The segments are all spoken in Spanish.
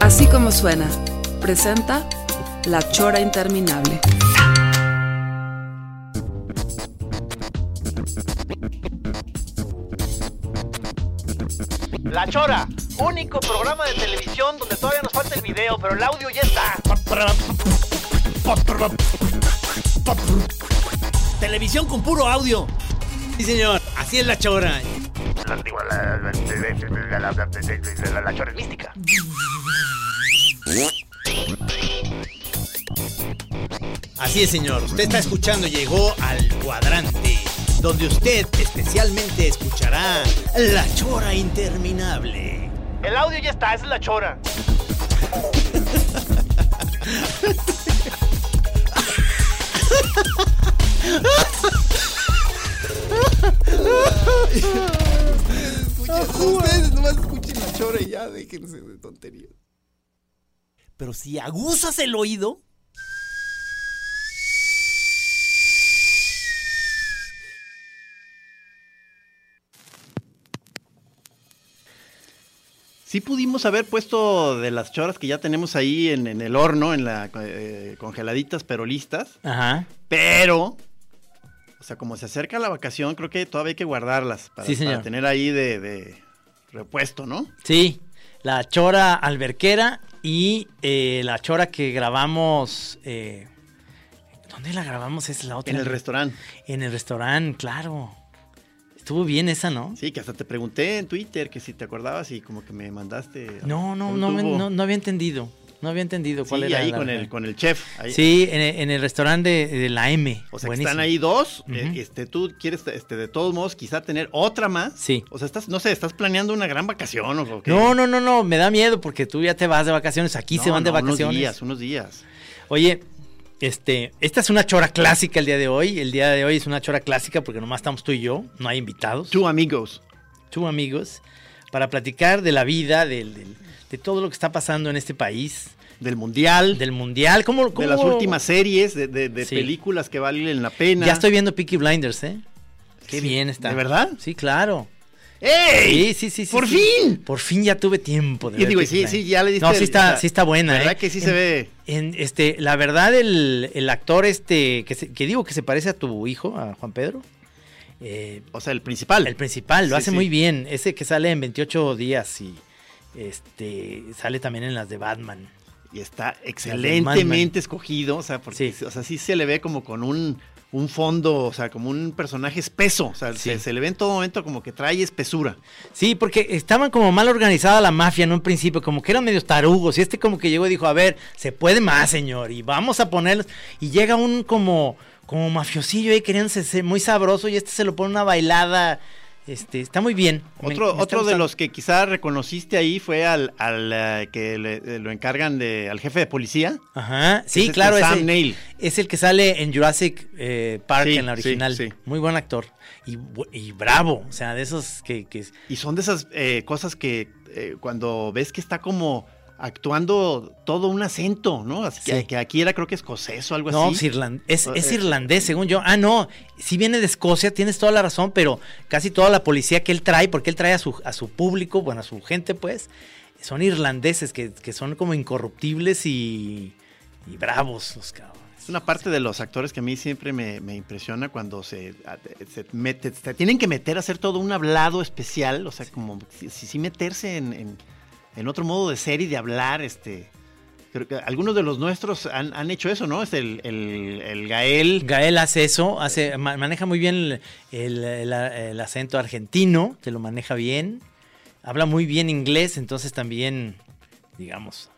Así como suena, presenta La Chora Interminable. La Chora, único programa de televisión donde todavía nos falta el video, pero el audio ya está. Televisión con puro audio. Sí, señor. Así es la chora. La, digo, la, la, la, la, la- la Chora es mística. Así es, señor. Usted está escuchando, llegó al cuadrante, donde usted especialmente escuchará la chora interminable. El audio ya está, esa es la Chora. Ustedes nomás escuchen la chora y ya déjense de tonterías. Pero si aguzas el oído, Sí pudimos haber puesto de las choras que ya tenemos ahí en, en el horno, en la eh, congeladitas pero listas, Ajá. pero, o sea, como se acerca la vacación, creo que todavía hay que guardarlas para, Sí, señor. para tener ahí de, de repuesto, ¿no? Sí, la chora alberquera y eh, la chora que grabamos. eh, ¿Dónde la grabamos? Es la otra. En el restaurante. En el restaurante, claro. Estuvo bien esa, ¿no? Sí, que hasta te pregunté en Twitter que si te acordabas y como que me mandaste. No, no, no, no, no había entendido. No había entendido cuál Sí, era. ahí la- con el, con el chef. ahí. Sí, en, el- en el restaurante de, de la M. O sea, que están ahí dos. eh, este, tú quieres, este, de todos modos, quizá tener otra más. Sí. O sea, estás, no sé, estás planeando una gran vacación o qué? No, no, no, no, me da miedo porque tú ya te vas de vacaciones. Aquí se No, van de vacaciones. Unos días, unos días. Oye, este, esta es una chora clásica el día de hoy. El día de hoy es una chora clásica porque nomás estamos tú y yo, no hay invitados. Two amigos. Tú, amigos, para platicar de la vida, del- del- de todo lo que está pasando en este país, Del mundial. del mundial. ¿Cómo, de las cómo- últimas series, de, de- de Sí. películas que valen la pena. Ya estoy viendo Peaky Blinders, ¿eh? Qué Sí, bien está. ¿de verdad? Sí, claro. ¡Ey! Sí, sí, sí. sí, ¡Por fin! Por fin ya tuve tiempo de Y ver digo, Peaky sí, Blinders. sí, ya le diste No, sí está, sí está buena, ¿verdad ¿eh? que sí En- se ve? En, este, la verdad, el, el actor este, que, se- que digo que se parece a tu hijo, a Juan Pedro, eh, O sea, el principal. el principal, lo Sí, hace sí. muy bien. Ese que sale en 28 días y este sale también en las de Batman. Y está excelentemente escogido. O sea, porque Sí. o sea, sí se le ve como con un, un fondo, o sea, como un personaje espeso. O sea, se, se le ve en todo momento como que trae espesura. Sí, porque estaban como mal organizada la mafia en un principio, como que eran medios tarugos. Y este como que llegó y dijo, a ver, se puede más, señor, y vamos a ponerlos. Y llega un como, como mafiosillo ahí queriéndose ser muy sabroso y este se lo pone una bailada. Este, está muy bien. Otro, me otro de los que quizá reconociste ahí fue al, al eh, que le- eh, lo encargan de, al jefe de policía. Ajá, sí, es este claro, Sam ese- Neill. Es el que sale en Jurassic eh, Park Sí, en la sí, original. sí. Muy buen actor. Y, y bravo. O sea, de esos que. que- Y son de esas eh, cosas que eh, cuando ves que está como actuando todo un acento, ¿no? Así que, Sí. que aquí era creo que escocés o algo no, así. es, irlan- es, es Eh, irlandés, según yo. Ah, no. Sí viene de Escocia, tienes toda la razón, pero casi toda la policía que él trae, porque él trae a su, a su público, bueno, a su gente, pues, son irlandeses que, que son como incorruptibles y, y bravos los cabrones. Es una parte de los actores que a mí siempre me, me impresiona cuando se, se mete- se tienen que meter a hacer todo un hablado especial, o sea, como si, si- si meterse en, en- en otro modo de ser y de hablar, este... Creo que algunos de los nuestros han, han hecho eso, ¿no? Es el, el, el Gael. Gael hace eso, hace, ma- maneja muy bien el, acento argentino, te lo maneja bien, habla muy bien inglés, entonces también, digamos,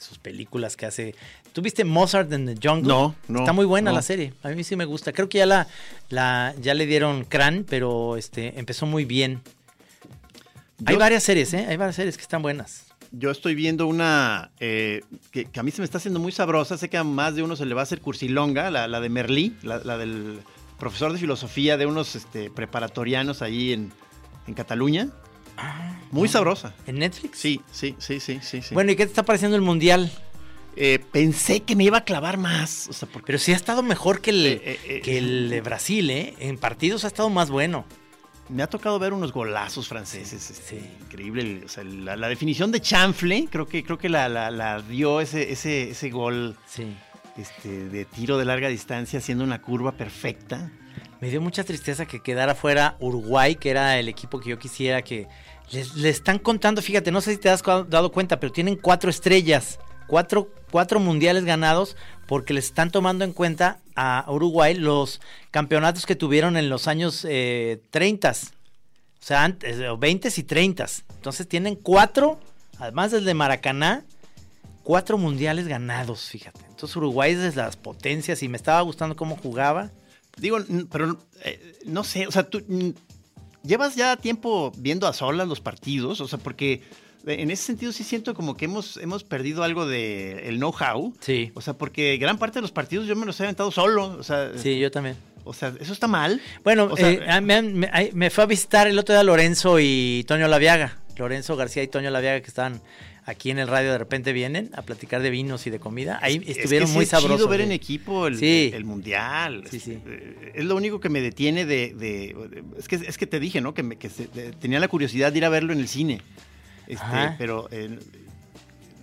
sus películas que hace. ¿Tú viste Mozart in the Jungle? No, no, Está muy buena no. la serie, a mí sí me gusta. Creo que ya la, la ya le dieron crán, pero este empezó muy bien. Hay Yo- varias series, ¿eh? Hay varias series que están buenas. Yo estoy viendo una eh, que, que a mí se me está haciendo muy sabrosa. Sé que a más de uno se le va a hacer cursilonga, la, la de Merlí, la, la del profesor de filosofía de unos este, preparatorianos ahí en, en Cataluña. Muy sabrosa. ¿En Netflix? Sí, sí, sí, sí, sí. sí. Bueno, ¿y qué te está pareciendo el Mundial? Eh, pensé que me iba a clavar más. O sea, porque Pero sí ha estado mejor que el, eh, que el de Brasil, ¿eh? En partidos ha estado más bueno. Me ha tocado ver unos golazos franceses. este, Sí. Increíble. el- o sea, la, la definición de chanfle, creo que, creo que la, la- la dio ese, ese, ese gol Sí. este, de tiro de larga distancia, haciendo una curva perfecta. Me dio mucha tristeza que quedara fuera Uruguay, que era el equipo que yo quisiera que... Le están contando, fíjate, no sé si te has dado cuenta, pero tienen cuatro estrellas, cuatro, cuatro mundiales ganados, porque les están tomando en cuenta a Uruguay los campeonatos que tuvieron en los años eh, 30. O sea, antes, o 20 y 30. Entonces tienen cuatro, además del de Maracaná, cuatro mundiales ganados, fíjate. Entonces Uruguay es de las potencias y me estaba gustando cómo jugaba. Digo, pero eh, no sé, o sea, tú llevas ya tiempo viendo a solas los partidos, o sea, porque en ese sentido sí siento como que hemos, hemos perdido algo de el know-how. Sí. O sea, porque gran parte de los partidos yo me los he aventado solo, o sea, Sí, yo también. o sea, eso está mal. Bueno, O sea, eh, me, me- me fue a visitar el otro día Lorenzo y Toño Laviaga. Lorenzo García y Toño Laviaga que estaban aquí en el radio de repente vienen a platicar de vinos y de comida. Ahí Es estuvieron que muy es sabrosos. ver ¿eh? en equipo el, Sí. el- mundial. Sí, sí. Eh, Es lo único que me detiene de, de- es que es que te dije, ¿no? Que, me- que se- de- tenía la curiosidad de ir a verlo en el cine. Este, pero eh,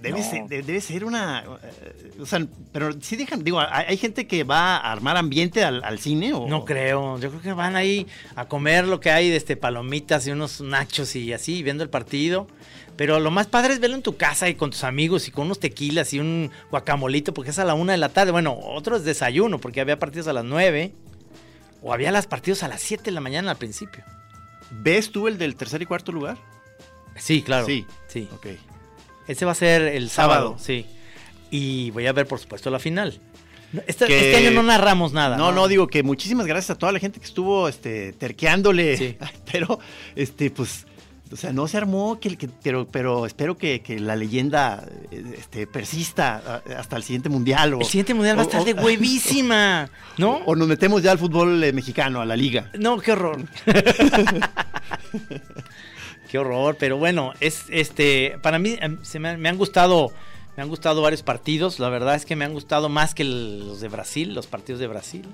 debe, No. ser, de- debe ser una, eh, o sea, pero sí dejan, digo, hay, hay gente que va a armar ambiente al, al cine o No creo, yo creo que van ahí a comer lo que hay de este palomitas y unos nachos y así, viendo el partido. Pero lo más padre es verlo en tu casa y con tus amigos y con unos tequilas y un guacamolito, porque es a la una de la tarde. Bueno, otro es desayuno, porque había partidos a las nueve. O había las partidos a las siete de la mañana al principio. ¿Ves tú el del tercer y cuarto lugar? Sí, claro. Sí. Sí. Ok. Ese va a ser el sábado, Sábado. sí. Y voy a ver, por supuesto, la final. Este, Que- este año no narramos nada. No, no, digo que muchísimas gracias a toda la gente que estuvo este, terqueándole. Sí. Pero, este, pues, o sea, no se armó, que, que- pero, pero espero que, que la leyenda eh, este, persista a- hasta el siguiente mundial. O, El siguiente mundial va a o- estar o- de huevísima, ¿no? O nos metemos ya al fútbol eh, mexicano, a la liga. No, qué horror. qué horror, pero bueno, es este para mí em, se me, han- me han gustado me han gustado varios partidos, la verdad es que me han gustado más que los de Brasil, los partidos de Brasil.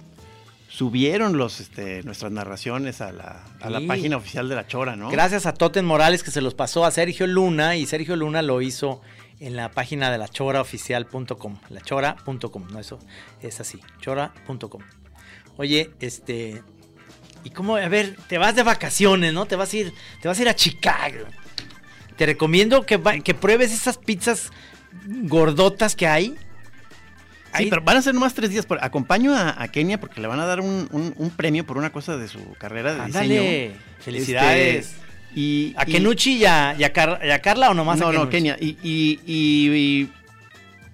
Subieron los, este, nuestras narraciones a la, a la Sí. página oficial de la Chora, ¿no? Gracias a Toten Morales que se los pasó a Sergio Luna y Sergio Luna lo hizo en la página de la choraoficial.com, lachora.com, no eso es así, chora.com. Oye, este y cómo a ver, te vas de vacaciones, ¿no? Te vas a ir te vas a ir a Chicago. Te recomiendo que que pruebes esas pizzas gordotas que hay. Sí, pero van a ser nomás tres días. Por, acompaño a, a Kenia porque le van a dar un, un- un premio por una cosa de su carrera de diseño. Felicidades. Este, y, ¿A Kenuchi y a, y a Car- y a Carla o nomás a No, no, Kenuchi? Kenia. Y, y- y- y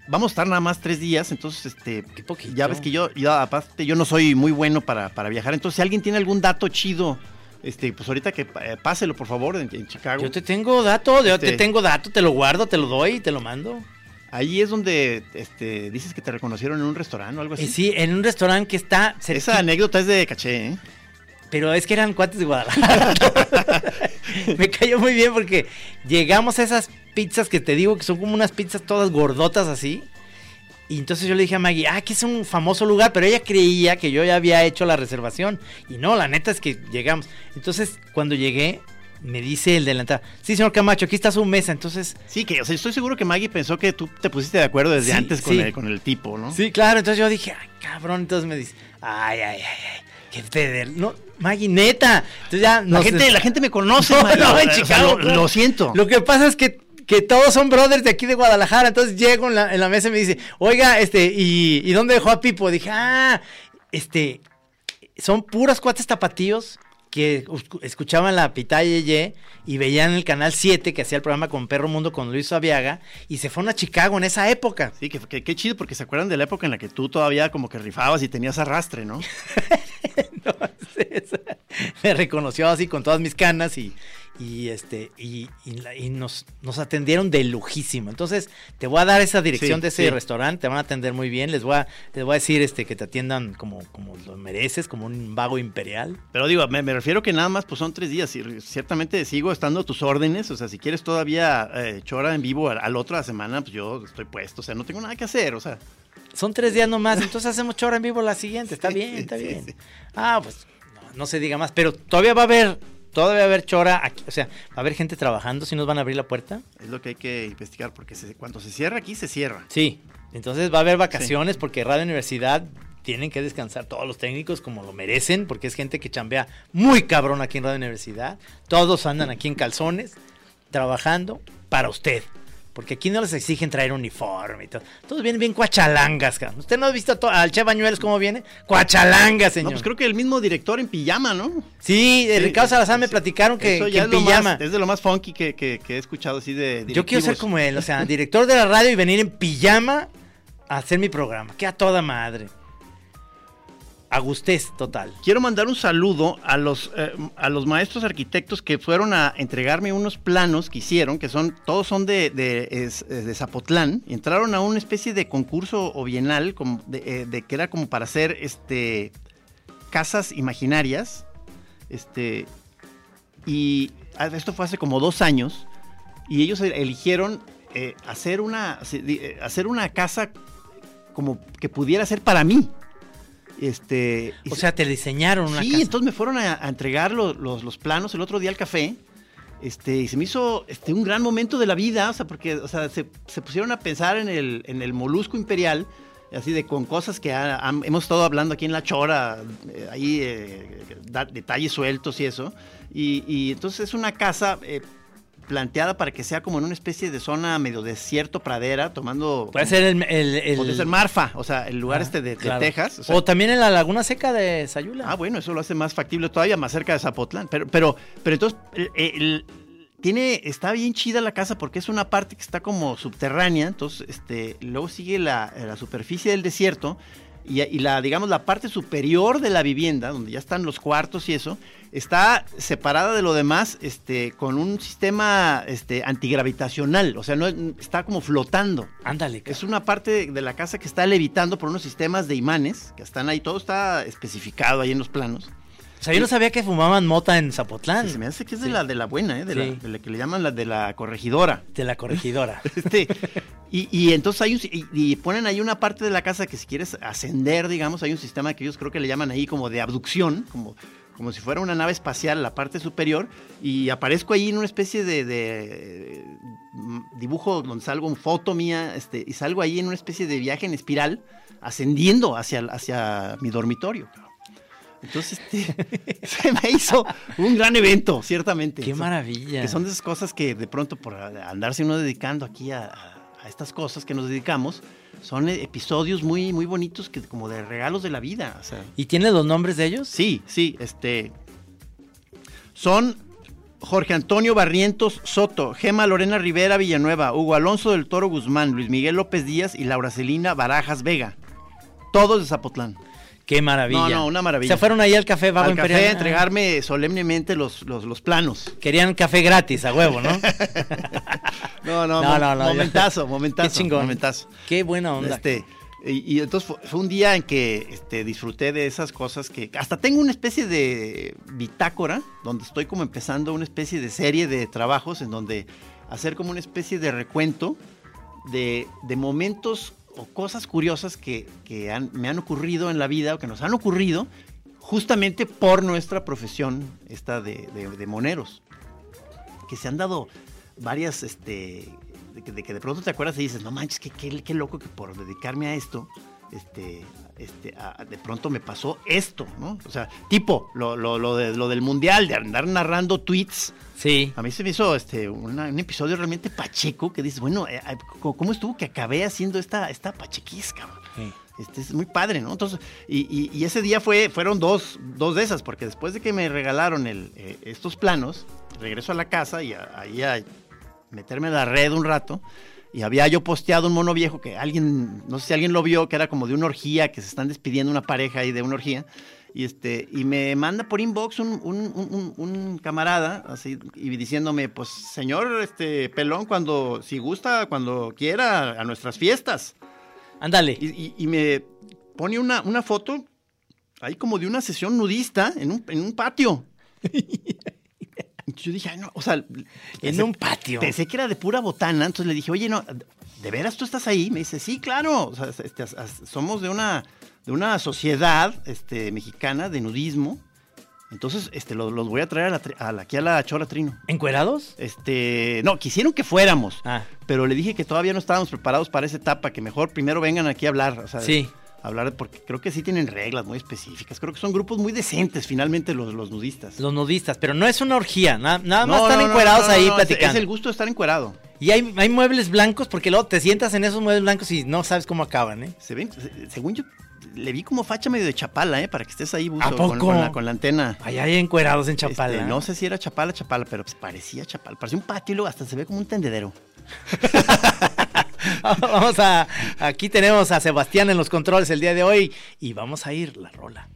vamos a estar nada más tres días, entonces, este, Qué poquito. ya ves que yo, yo, aparte, yo no soy muy bueno para, para viajar. Entonces, si alguien tiene algún dato chido, este, pues ahorita que eh, páselo, por favor, en, en Chicago. Yo te tengo dato, yo te Este- tengo dato, te lo guardo, te lo doy, te lo mando. Ahí es donde este, dices que te reconocieron en un restaurante o algo así. Eh, sí, en un restaurante que está cerquita, Esa anécdota es de caché, ¿eh? pero es que eran cuates de Guadalajara. Me cayó muy bien porque llegamos a esas pizzas que te digo que son como unas pizzas todas gordotas así. Y entonces yo le dije a Maggie, ah, que es un famoso lugar, pero ella creía que yo ya había hecho la reservación. Y no, la neta es que llegamos. Entonces, cuando llegué, me dice el de la entrada, sí, señor Camacho, aquí está su mesa. Entonces, Sí, que o sea, estoy seguro que Maggie pensó que tú te pusiste de acuerdo desde Sí, antes con, sí. el, con el tipo, ¿no? Sí, claro. Entonces yo dije, ay, cabrón. Entonces me dice, ay, ay, ay, ay. Qué feder... No, Maggie, neta. Entonces ya La, nos- gente, la gente me conoce, No, Maggie. no, en O sea, Chicago, lo siento. Lo que pasa es que, que todos son brothers de aquí de Guadalajara. Entonces llego en la, en la mesa y me dice, oiga, este, ¿y, ¿y dónde dejó a Pipo? Dije, ah, este, son puros cuates tapatíos que escuchaban la pitaya Ye y veían el canal 7 que hacía el programa con Perro Mundo con Luis Aviaga y se fueron a Chicago en esa época. Sí, que, que- qué chido, porque se acuerdan de la época en la que tú todavía como que rifabas y tenías arrastre, ¿no? Entonces, me reconoció así con todas mis canas y, y este y, y la- y nos, nos atendieron de lujísimo. Entonces, te voy a dar esa dirección Sí, de ese sí. restaurante, te van a atender muy bien, les voy a, les voy a decir este que te atiendan como, como lo mereces, como un vago imperial. Pero digo, me, me refiero que nada más pues son tres días y ciertamente sigo estando a tus órdenes, o sea, si quieres todavía eh, chora en vivo al, al otro la semana, pues yo estoy puesto, o sea, no tengo nada que hacer, o sea, Son tres días nomás, entonces hacemos chora en vivo la siguiente. Está bien, está bien. Ah, pues no, no se diga más, pero todavía va a haber, todavía va a haber chora aquí, o sea, va a haber gente trabajando, si nos van a abrir la puerta. es lo que hay que investigar, porque se- cuando se cierra aquí, se cierra. Sí, entonces va a haber vacaciones porque Radio Universidad tienen que descansar todos los técnicos como lo merecen, porque es gente que chambea muy cabrón aquí en Radio Universidad. Todos andan aquí en calzones, trabajando para usted. Porque aquí no les exigen traer uniforme y todo. Todos vienen bien cuachalangas, cabrón. ¿Usted no ha visto al Che Bañuelos cómo viene? Cuachalanga, señor. No, pues creo que el mismo director en pijama, ¿no? Sí, Ricardo Salazar me sí. platicaron que, Eso que ya en es, pijama. más, es de lo más funky que, que- que he escuchado así de Yo quiero ser directivos. como él, o sea, director de la radio y venir en pijama a hacer mi programa. Que a toda madre. Agustés total. Quiero mandar un saludo a los, eh, a los maestros arquitectos que fueron a entregarme unos planos que hicieron, que son, todos son de, de, eh, Zapotlán, entraron a una especie de concurso o bienal como de, eh, de que era como para hacer este casas imaginarias. Este, y esto fue hace como dos años, y ellos eligieron hacer, una, hacer una casa como que pudiera ser para mí. Este, O sea, te diseñaron una sí, casa. entonces me fueron a, a entregar lo- los, los planos el otro día al café. Este, y se me hizo este, un gran momento de la vida, o sea, porque o sea, se, se pusieron a pensar en el, en el molusco imperial, así de con cosas que ha- hemos estado hablando aquí en La Chora, eh, ahí eh, da- detalles sueltos y eso. Y, y entonces es una casa eh, planteada para que sea como en una especie de zona medio desierto, pradera, tomando... Puede ser el. el, el- Puede ser Marfa, o sea, el lugar Ah, este de. Texas. o también en la Laguna Seca de Sayula. Ah, bueno, eso lo hace más factible todavía, más cerca de Zapotlán. Pero, pero, pero entonces, el- tiene, está bien chida la casa porque es una parte que está como subterránea, entonces, este, luego sigue la, la superficie del desierto y, y la, digamos, la parte superior de la vivienda, donde ya están los cuartos y eso, está separada de lo demás, este, con un sistema, este, antigravitacional, o sea, no está como flotando. Ándale. Es una parte de la casa que está levitando por unos sistemas de imanes que están ahí, todo está especificado ahí en los planos. O sea, yo no sabía que fumaban mota en Zapotlán. Se me hace que es Sí. de la de la buena, ¿eh? de, la, Sí. de la que le llaman la de la corregidora. De la corregidora. Este, y, y entonces hay un, y, y ponen ahí una parte de la casa que si quieres ascender, digamos, hay un sistema que ellos creo que le llaman ahí como de abducción, como, como si fuera una nave espacial, la parte superior, y aparezco ahí en una especie de, de, mm, dibujo donde salgo en foto mía, este, y salgo ahí en una especie de viaje en espiral, ascendiendo hacia, hacia mi dormitorio. cabrón. Entonces, este, se me hizo un gran evento, ciertamente. Qué maravilla. que son de esas cosas que de pronto por andarse uno dedicando aquí a, estas cosas que nos dedicamos, son episodios muy, muy bonitos que como de regalos de la vida. O sea, ¿Y tiene los nombres de ellos? sí, sí, este. Son Jorge Antonio Barrientos Soto, Gema Lorena Rivera Villanueva, Hugo Alonso del Toro Guzmán, Luis Miguel López Díaz y Laura Celina Barajas Vega. Todos de Zapotlán. Qué maravilla. No, no, una maravilla. Se fueron ahí al café Vago Al café Imperial. a entregarme solemnemente los, los, los planos. Querían café gratis, a huevo, ¿no? No, no, No, no, no, momentazo, momentazo. Qué chingón. Momentazo. Qué buena onda. Este, y, y entonces fue, fue un día en que este, disfruté de esas cosas que hasta tengo una especie de bitácora donde estoy como empezando una especie de serie de trabajos en donde hacer como una especie de recuento de, de momentos o cosas curiosas que, que me han ocurrido en la vida o que nos han ocurrido justamente por nuestra profesión esta de, de- moneros. Que se han dado varias, este, de que, de pronto te acuerdas y dices, no manches, qué, qué, qué loco que por dedicarme a esto, este, este, de pronto me pasó esto, ¿no? O sea, tipo, lo, lo, lo, de- lo del mundial, de andar narrando tweets. Sí. A mí se me hizo este, una- un episodio realmente pacheco que dices, bueno, eh, eh, ¿cómo estuvo que acabé haciendo esta, esta pachequiz, cabrón? sí. Este es muy padre, ¿no? Entonces, y, y- y ese día fue, fueron dos, dos de esas, porque después de que me regalaron el, eh, estos planos, regreso a la casa y a- ahí a meterme a la red un rato, y había yo posteado un mono viejo que alguien, no sé si alguien lo vio, que era como de una orgía, que se están despidiendo una pareja ahí de una orgía, Y este, y me manda por inbox un, un- un- un- un camarada, así, y diciéndome, pues, señor este pelón, cuando, si gusta, cuando quiera, a nuestras fiestas. Ándale. Y, y- y me pone una, una foto ahí como de una sesión nudista en un, en un patio. Yo dije, ay, no, o sea, En un patio. Pensé que era de pura botana, entonces le dije, oye, no, ¿de veras tú estás ahí? Me dice, sí, claro, o sea, este, somos de una, de una sociedad este, mexicana de nudismo, entonces este, los, los voy a traer a la tri- a la- aquí a la Chora Trino. ¿Encuerados? Este, no, quisieron que fuéramos, Ah, pero le dije que todavía no estábamos preparados para esa etapa, que mejor primero vengan aquí a hablar, o sea, sí. hablar, porque creo que sí tienen reglas muy específicas, creo que son grupos muy decentes finalmente los, los nudistas. Los nudistas, pero no es una orgía, na- nada más No, están no, encuerados no, ahí platicando. Es el gusto de estar encuerado. Y hay, hay muebles blancos porque luego te sientas en esos muebles blancos y no sabes cómo acaban, ¿eh? Se ven, se- según yo, le vi como facha medio de chapala, ¿eh? Para que estés ahí, buzo, ¿A con- poco? Con, la, con la antena. Allá hay encuerados en Chapala. Este, ¿eh? no sé si era chapala, chapala, pero pues parecía chapala. Parecía un patio y luego hasta se ve como un tendedero. vamos a. Aquí tenemos a Sebastián en los controles el día de hoy y vamos a ir la rola.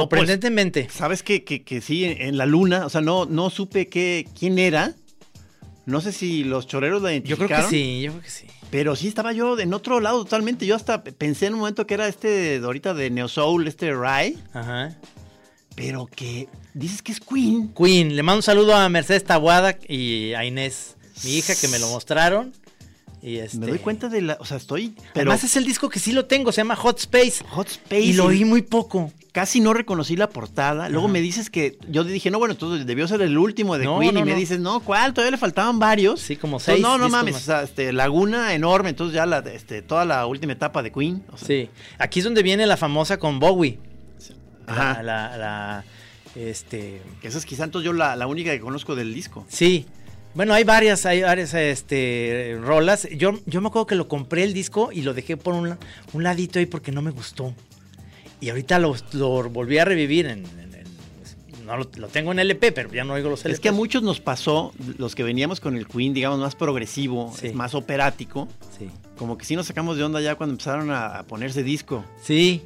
No, Sorprendentemente. ¿Sabes que, que, que sí, en, la luna? O sea, no, no supe quién era. No sé si los choreros la yo identificaron. creo que sí, yo creo que sí. Pero sí estaba yo en otro lado totalmente. Yo hasta pensé en un momento que era este de ahorita de Neo Soul, este Rai. Ajá. Pero que dices que es Queen. Queen, le mando un saludo a Mercedes Tabuada y a Inés mi hija que me lo mostraron. Y este, Me doy cuenta de la. O sea, estoy. Pero Además es el disco que sí lo tengo, se llama Hot Space. Hot Space. Y lo oí muy poco. Casi no reconocí la portada. Luego me dices que. Yo dije, no, bueno, entonces debió ser el último de No, Queen. no, y me no. dices, no, ¿cuál? Todavía le faltaban varios. Sí, como Entonces, seis No, no discos mames. O sea, este, Laguna enorme. Entonces ya la, este, toda la última etapa de Queen. o sea, Sí. Aquí es donde viene la famosa con Bowie. Ajá. La, la- la, este, Que esa es quizá entonces yo la, la única que conozco del disco. sí. Bueno, hay varias, hay varias este, rolas. Yo, yo me acuerdo que lo compré el disco y lo dejé por un, un ladito ahí porque no me gustó. Y ahorita lo, lo volví a revivir en... en- en- no lo, lo tengo en LP, pero ya no oigo los LP. Es que a muchos nos pasó, los que veníamos con el Queen, digamos, más progresivo, Sí. más operático, Sí. como que sí nos sacamos de onda ya cuando empezaron a, a ponerse disco. Sí,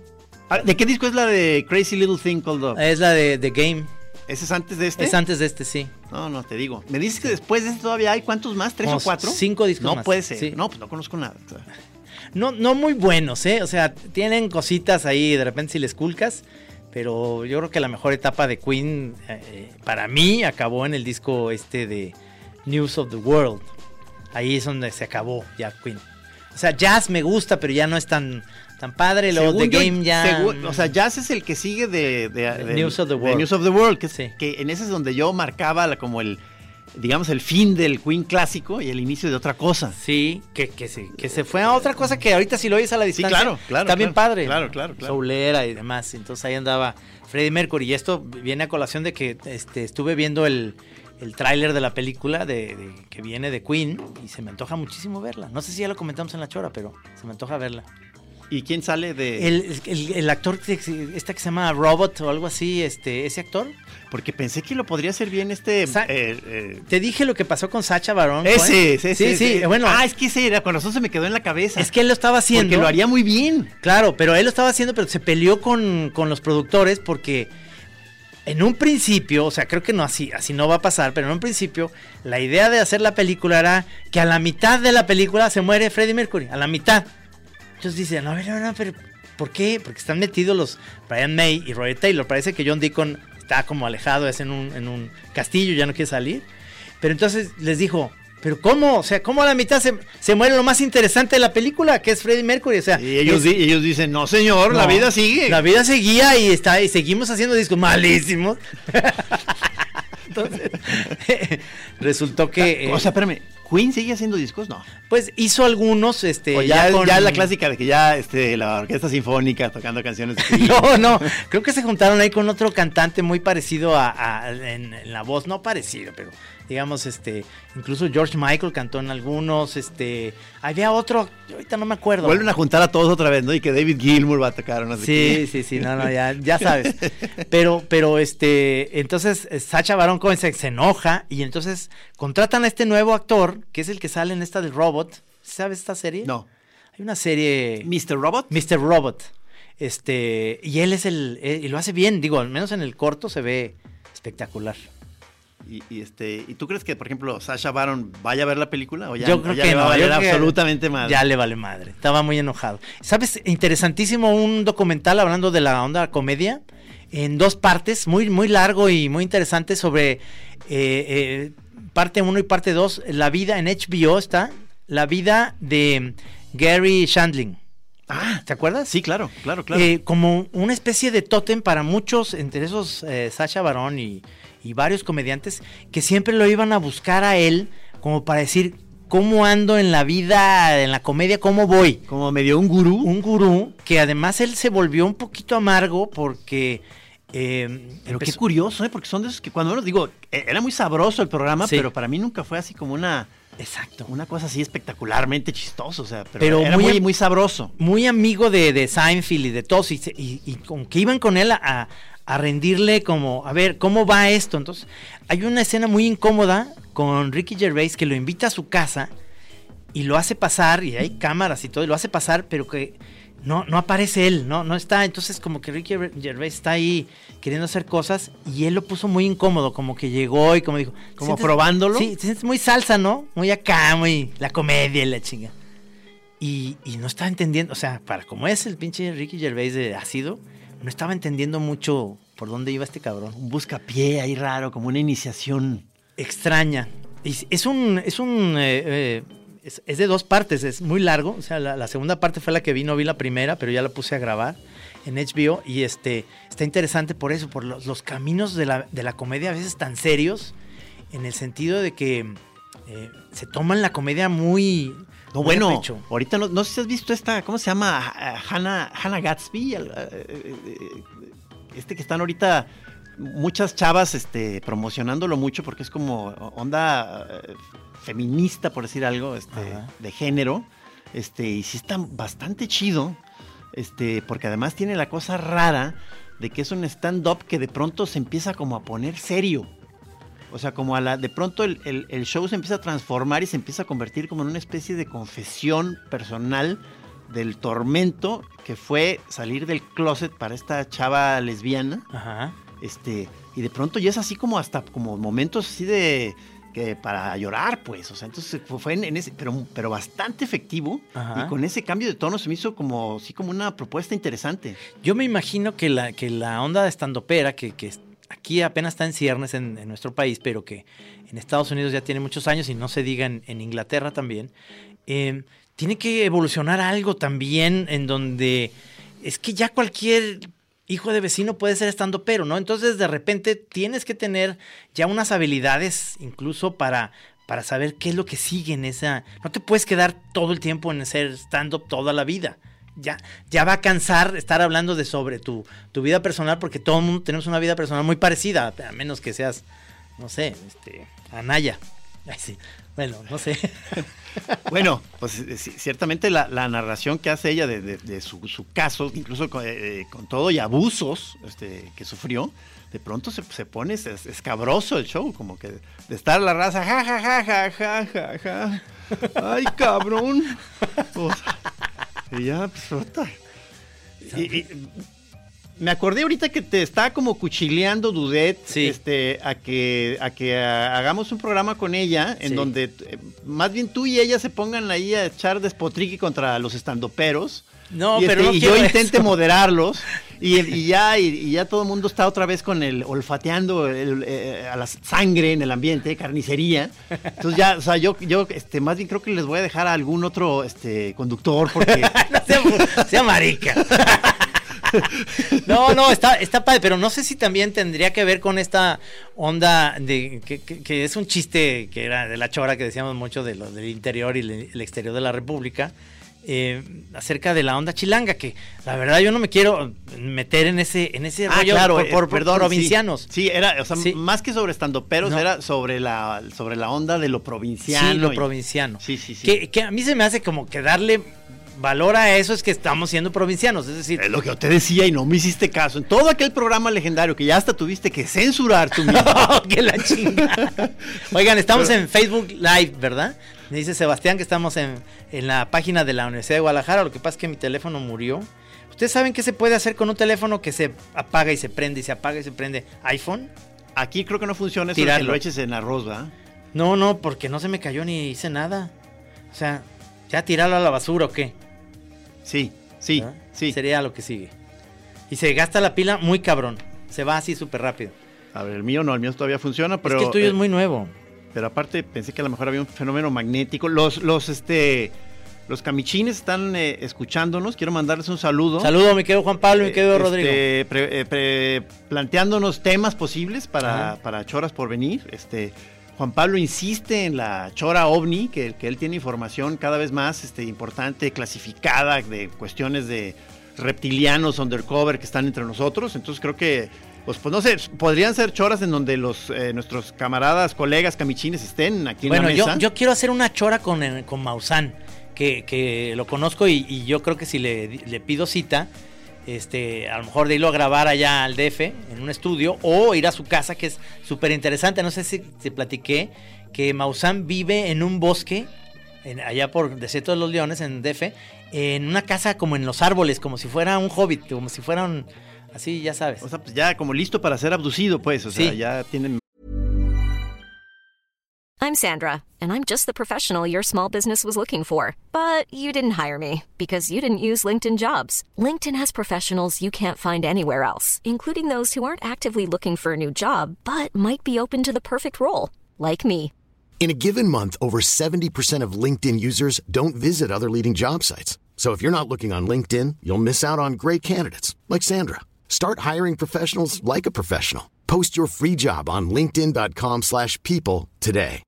Ah, ¿De qué disco es la de Crazy Little Thing Called Love? es la de The Game. ¿Ese es antes de este? Es antes de este, sí. No, no, te digo. Me dices que después de este todavía hay cuántos más, tres Como o cuatro. cinco discos No más, puede ser. sí. No, pues no conozco nada. No, no muy buenos, ¿eh? O sea, tienen cositas ahí de repente si les culcas. Pero yo creo que la mejor etapa de Queen eh, para mí acabó en el disco este de News of the World. Ahí es donde se acabó ya Queen. O sea, jazz me gusta, pero ya no es tan, tan padre. The yo, Game ya. según- o sea, Jazz es el que sigue de, de- de- News of the de World. News of the World, que, Sí. que en ese es donde yo marcaba la- como el, digamos, el fin del Queen clásico y el inicio de otra cosa. Sí, que, que, se, que se fue a otra cosa que ahorita si lo oyes a la distancia. claro, claro, Está bien claro, padre. claro, claro, claro. Soulera y demás. Entonces ahí andaba Freddie Mercury. Y esto viene a colación de que este, estuve viendo el, el tráiler de la película de, de- que viene de Queen y se me antoja muchísimo verla. No sé si ya lo comentamos en la chora, pero se me antoja verla. ¿Y quién sale de...? El, el- el actor, que, este que se llama Robot o algo así, este, ese actor. Porque pensé que lo podría hacer bien este... Sa- eh, eh, Te dije lo que pasó con Sacha Baron. ese, ese, sí, ese, sí, ese. bueno. Ah, es que ese era, con razón se me quedó en la cabeza. es que él lo estaba haciendo. Porque lo haría muy bien. Claro, pero él lo estaba haciendo, pero se peleó con, con los productores porque en un principio, o sea, creo que no así, así no va a pasar, pero en un principio la idea de hacer la película era que a la mitad de la película se muere Freddie Mercury, a la mitad. Entonces dicen, no, no, no, pero ¿por qué? Porque están metidos los Brian May y Roy Taylor. Parece que John Deacon está como alejado, es en un, en un castillo, ya no quiere salir. Pero entonces les dijo, ¿pero cómo? O sea, ¿cómo a la mitad se, se muere lo más interesante de la película, que es Freddie Mercury? O sea, Y ellos, es- di- ellos dicen, no señor, la vida sigue. La vida seguía y está y seguimos haciendo discos malísimos. Entonces, resultó que eh, o sea, espérame, ¿Queen sigue haciendo discos? No. pues hizo algunos este O ya, con- ya la clásica de que ya este, la orquesta sinfónica tocando canciones. No, no, creo que se juntaron ahí con otro cantante muy parecido a, a- en, en la voz, no parecido, pero digamos, este, incluso George Michael cantó en algunos, este, había otro, yo ahorita no me acuerdo. Vuelven a juntar a todos otra vez, ¿no? Y que David Gilmour va a tocar no sé Sí, qué. sí, sí, no, no, ya, ya sabes. Pero, pero este, entonces eh, Sacha Baron Cohen se, se enoja y entonces contratan a este nuevo actor, que es el que sale en esta del Robot. ¿Sabes esta serie? No. Hay una serie, ¿Mr. Robot? Mr. Robot. Este, y él es el, eh, y lo hace bien, digo, al menos en el corto se ve espectacular. Y, y, este, ¿Y tú crees que, por ejemplo, Sasha Baron vaya a ver la película? ¿O ya, yo o creo ya que le va no, a valer absolutamente madre? Ya le vale madre. Estaba muy enojado. ¿Sabes? Interesantísimo un documental hablando de la onda comedia en dos partes, muy, muy largo y muy interesante sobre eh, eh, parte 1 y parte 2. La vida en HBO está. La vida de Gary Shandling. Ah, ¿Te acuerdas? sí, claro, claro, claro. Eh, como una especie de tótem para muchos, entre esos Sacha Baron y, y varios comediantes, que siempre lo iban a buscar a él como para decir, ¿cómo ando en la vida, en la comedia, cómo voy? Como medio un gurú. Un gurú que además él se volvió un poquito amargo porque... eh, Pero qué curioso, ¿eh? Porque son de esos que cuando uno digo, eh, era muy sabroso el programa, Sí. pero para mí nunca fue así como una, Exacto. una cosa así espectacularmente chistoso, o sea, pero, Pero era muy muy, sabroso. muy amigo de, de Seinfeld y de todos, y, y, y como que iban con él a, a rendirle como, a ver, ¿cómo va esto? Entonces, hay una escena muy incómoda con Ricky Gervais que lo invita a su casa y lo hace pasar, y hay cámaras y todo, y lo hace pasar, pero que no, no aparece él, no, no está. Entonces, como que Ricky Gervais está ahí queriendo hacer cosas, y él lo puso muy incómodo, como que llegó y como dijo, Como "¿Sientes- probándolo? Sí, te sientes muy salsa, ¿no? Muy acá, muy la comedia y la chinga. Y, y no estaba entendiendo, o sea, para como es el pinche Ricky Gervais de ácido, no estaba entendiendo mucho por dónde iba este cabrón. Un buscapié ahí raro, como una iniciación. Extraña. Y es un, es un, eh, eh, es, es de dos partes, es muy largo. O sea, la, la segunda parte fue la que vi, no vi la primera, pero ya la puse a grabar en HBO y este está interesante por eso, por los, los caminos de la, de la comedia a veces tan serios, en el sentido de que eh, se toman la comedia muy, No, bueno, ahorita no, no sé si has visto esta, ¿cómo se llama? Ah, Hannah, Hannah Gatsby. eh, eh, Este que están ahorita muchas chavas este, promocionándolo mucho porque es como onda eh, feminista, por decir algo, este, Ajá. de género. Este, y sí está bastante chido. Este, porque además tiene la cosa rara de que es un stand-up que de pronto se empieza como a poner serio. O sea, como a la, de pronto el, el- el show se empieza a transformar y se empieza a convertir como en una especie de confesión personal del tormento que fue salir del closet para esta chava lesbiana. Ajá. Este, y de pronto ya es así como hasta como momentos así de que para llorar, pues. O sea, entonces fue, en, en ese, pero, pero bastante efectivo. Ajá. Y con ese cambio de tono se me hizo como, sí, como una propuesta interesante. Yo me imagino que la, que la onda de estandopera, que, que aquí apenas está en ciernes en, nuestro país, pero que en Estados Unidos ya tiene muchos años y no se diga en, Inglaterra también, eh, tiene que evolucionar algo también en donde es que ya cualquier hijo de vecino puede ser estandopero, ¿no? Entonces de repente tienes que tener ya unas habilidades incluso para para saber qué es lo que sigue en esa... No te puedes quedar todo el tiempo en ser stand-up toda la vida. Ya, ya va a cansar estar hablando de sobre tu, tu vida personal porque todo el mundo tenemos una vida personal muy parecida, a menos que seas, no sé, este, Anaya. Ay, sí. Bueno, no sé. Bueno, pues eh, ciertamente la, la narración que hace ella de, de- de su, su caso, incluso con, eh, con todo y abusos este, que sufrió, de pronto se, se pone es- es- escabroso el show, como que de estar la raza, ja, ja, ja, ja, ja, ja, ja. Ay, cabrón. y ya, pues, puta. Y- y- me acordé ahorita que te está como cuchileando Dudet Sí. este, a que, a que hagamos un programa con ella en Sí. donde eh, más bien tú y ella se pongan ahí a echar despotrique contra los estandoperos. No, y, pero este, no y yo intente eso. moderarlos y, y ya y, y ya todo el mundo está otra vez con el olfateando el, eh, a la sangre en el ambiente carnicería entonces ya o sea yo yo este más bien creo que les voy a dejar a algún otro este conductor porque no sea, sea marica. No, no, está, está padre, pero no sé si también tendría que ver con esta onda de que, que- que es un chiste que era de la chora que decíamos mucho de lo del interior y el, el exterior de la República. Eh, acerca de la onda chilanga, que la verdad yo no me quiero meter en ese, en ese Ah, rollo claro, por, eh, por- por perdón, provincianos. Sí, sí, era, o sea, Sí. más que sobre estandoperos, No. era sobre la, sobre la onda de lo provinciano. Sí, lo y- provinciano. Sí, sí, sí. Que, que a mí se me hace como que darle valor a eso es que estamos siendo provincianos, es decir, Es lo que yo te decía y no me hiciste caso. En todo aquel programa legendario que ya hasta tuviste que censurar tú mismo. que la chinga. Oigan, estamos en Facebook Live, ¿verdad? Me dice Sebastián que estamos en, en la página de la Universidad de Guadalajara. Lo que pasa es que mi teléfono murió. ¿Ustedes saben qué se puede hacer con un teléfono que se apaga y se prende y se apaga y se prende? ¿iPhone? Aquí creo que no funciona eso de que Tirarlo. lo eches en arroz, ¿va? No, no, porque no se me cayó ni hice nada. O sea, ¿ya tirarlo a la basura o qué? Sí, sí, ¿verdad? sí. Sería lo que sigue. Y se gasta la pila muy cabrón. Se va así súper rápido. A ver, el mío no, el mío todavía funciona, pero. es que el tuyo eh, es muy nuevo. Pero aparte pensé que a lo mejor había un fenómeno magnético. Los, los, este. Los camichines están eh, escuchándonos. Quiero mandarles un saludo. Saludo, mi querido Juan Pablo mi Eh, querido este, Rodrigo. pre- eh, pre- planteándonos temas posibles para, para choras por venir. Este, Juan Pablo insiste en la chora ovni, que, que él tiene información cada vez más este, importante, clasificada, de cuestiones de reptilianos undercover que están entre nosotros. Entonces creo que, pues, pues no sé, podrían ser choras en donde los eh, nuestros camaradas, colegas, camichines estén aquí en Bueno, la yo, mesa. yo quiero hacer una chora con, eh, con Maussan, que, que lo conozco y, y yo creo que si le, le pido cita, este, a lo mejor de irlo a grabar allá al DF, en un estudio, o ir a su casa, que es súper interesante. No sé si te platiqué que Maussan vive en un bosque, en- allá por Desierto de los Leones, en DF, en una casa como en los árboles, como si fuera un hobbit, como si fuera un... Así, ya sabes. O sea, pues ya como listo para ser abducido, pues. O sea, Sí. ya tienen I'm Sandra, and I'm just the professional your small business was looking for. But you didn't hire me because you didn't use LinkedIn jobs. LinkedIn has professionals you can't find anywhere else, including those who aren't actively looking for a new job but might be open to the perfect role, like me. In a given month, over 70% of LinkedIn users don't visit other leading job sites. So if you're not looking on LinkedIn, you'll miss out on great candidates like Sandra. Start hiring professionals like a professional. Post your free job on linkedin.com/people slash people today.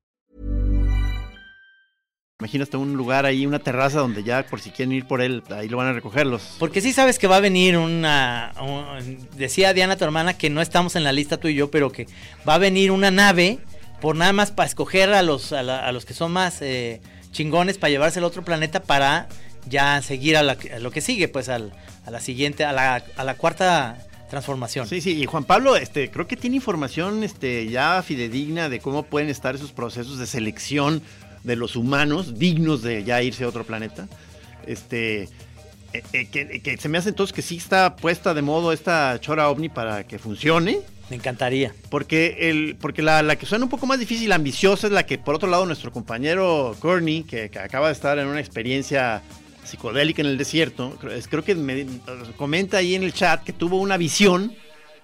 Imagínate un lugar ahí, una terraza donde ya por si quieren ir por él, ahí lo van a recogerlos. Porque sí sabes que va a venir una... un- decía Diana, tu hermana, que no estamos en la lista tú y yo, pero que va a venir una nave por nada más para escoger a los, a, la- a los que son más eh, chingones para llevarse al otro planeta para ya seguir a, la- a lo que sigue, pues al- a la siguiente, a la, a la cuarta transformación. Sí, sí, y Juan Pablo, este, creo que tiene información este, ya fidedigna de cómo pueden estar esos procesos de selección de los humanos dignos de ya irse a otro planeta. Este, eh, eh, que, que se me hace entonces que sí está puesta de modo esta chora ovni para que funcione. Me encantaría. Porque, el, porque la, la que suena un poco más difícil, ambiciosa, es la que, por otro lado, nuestro compañero Courtney, que, que acaba de estar en una experiencia psicodélica en el desierto, creo, que me, comenta ahí en el chat que tuvo una visión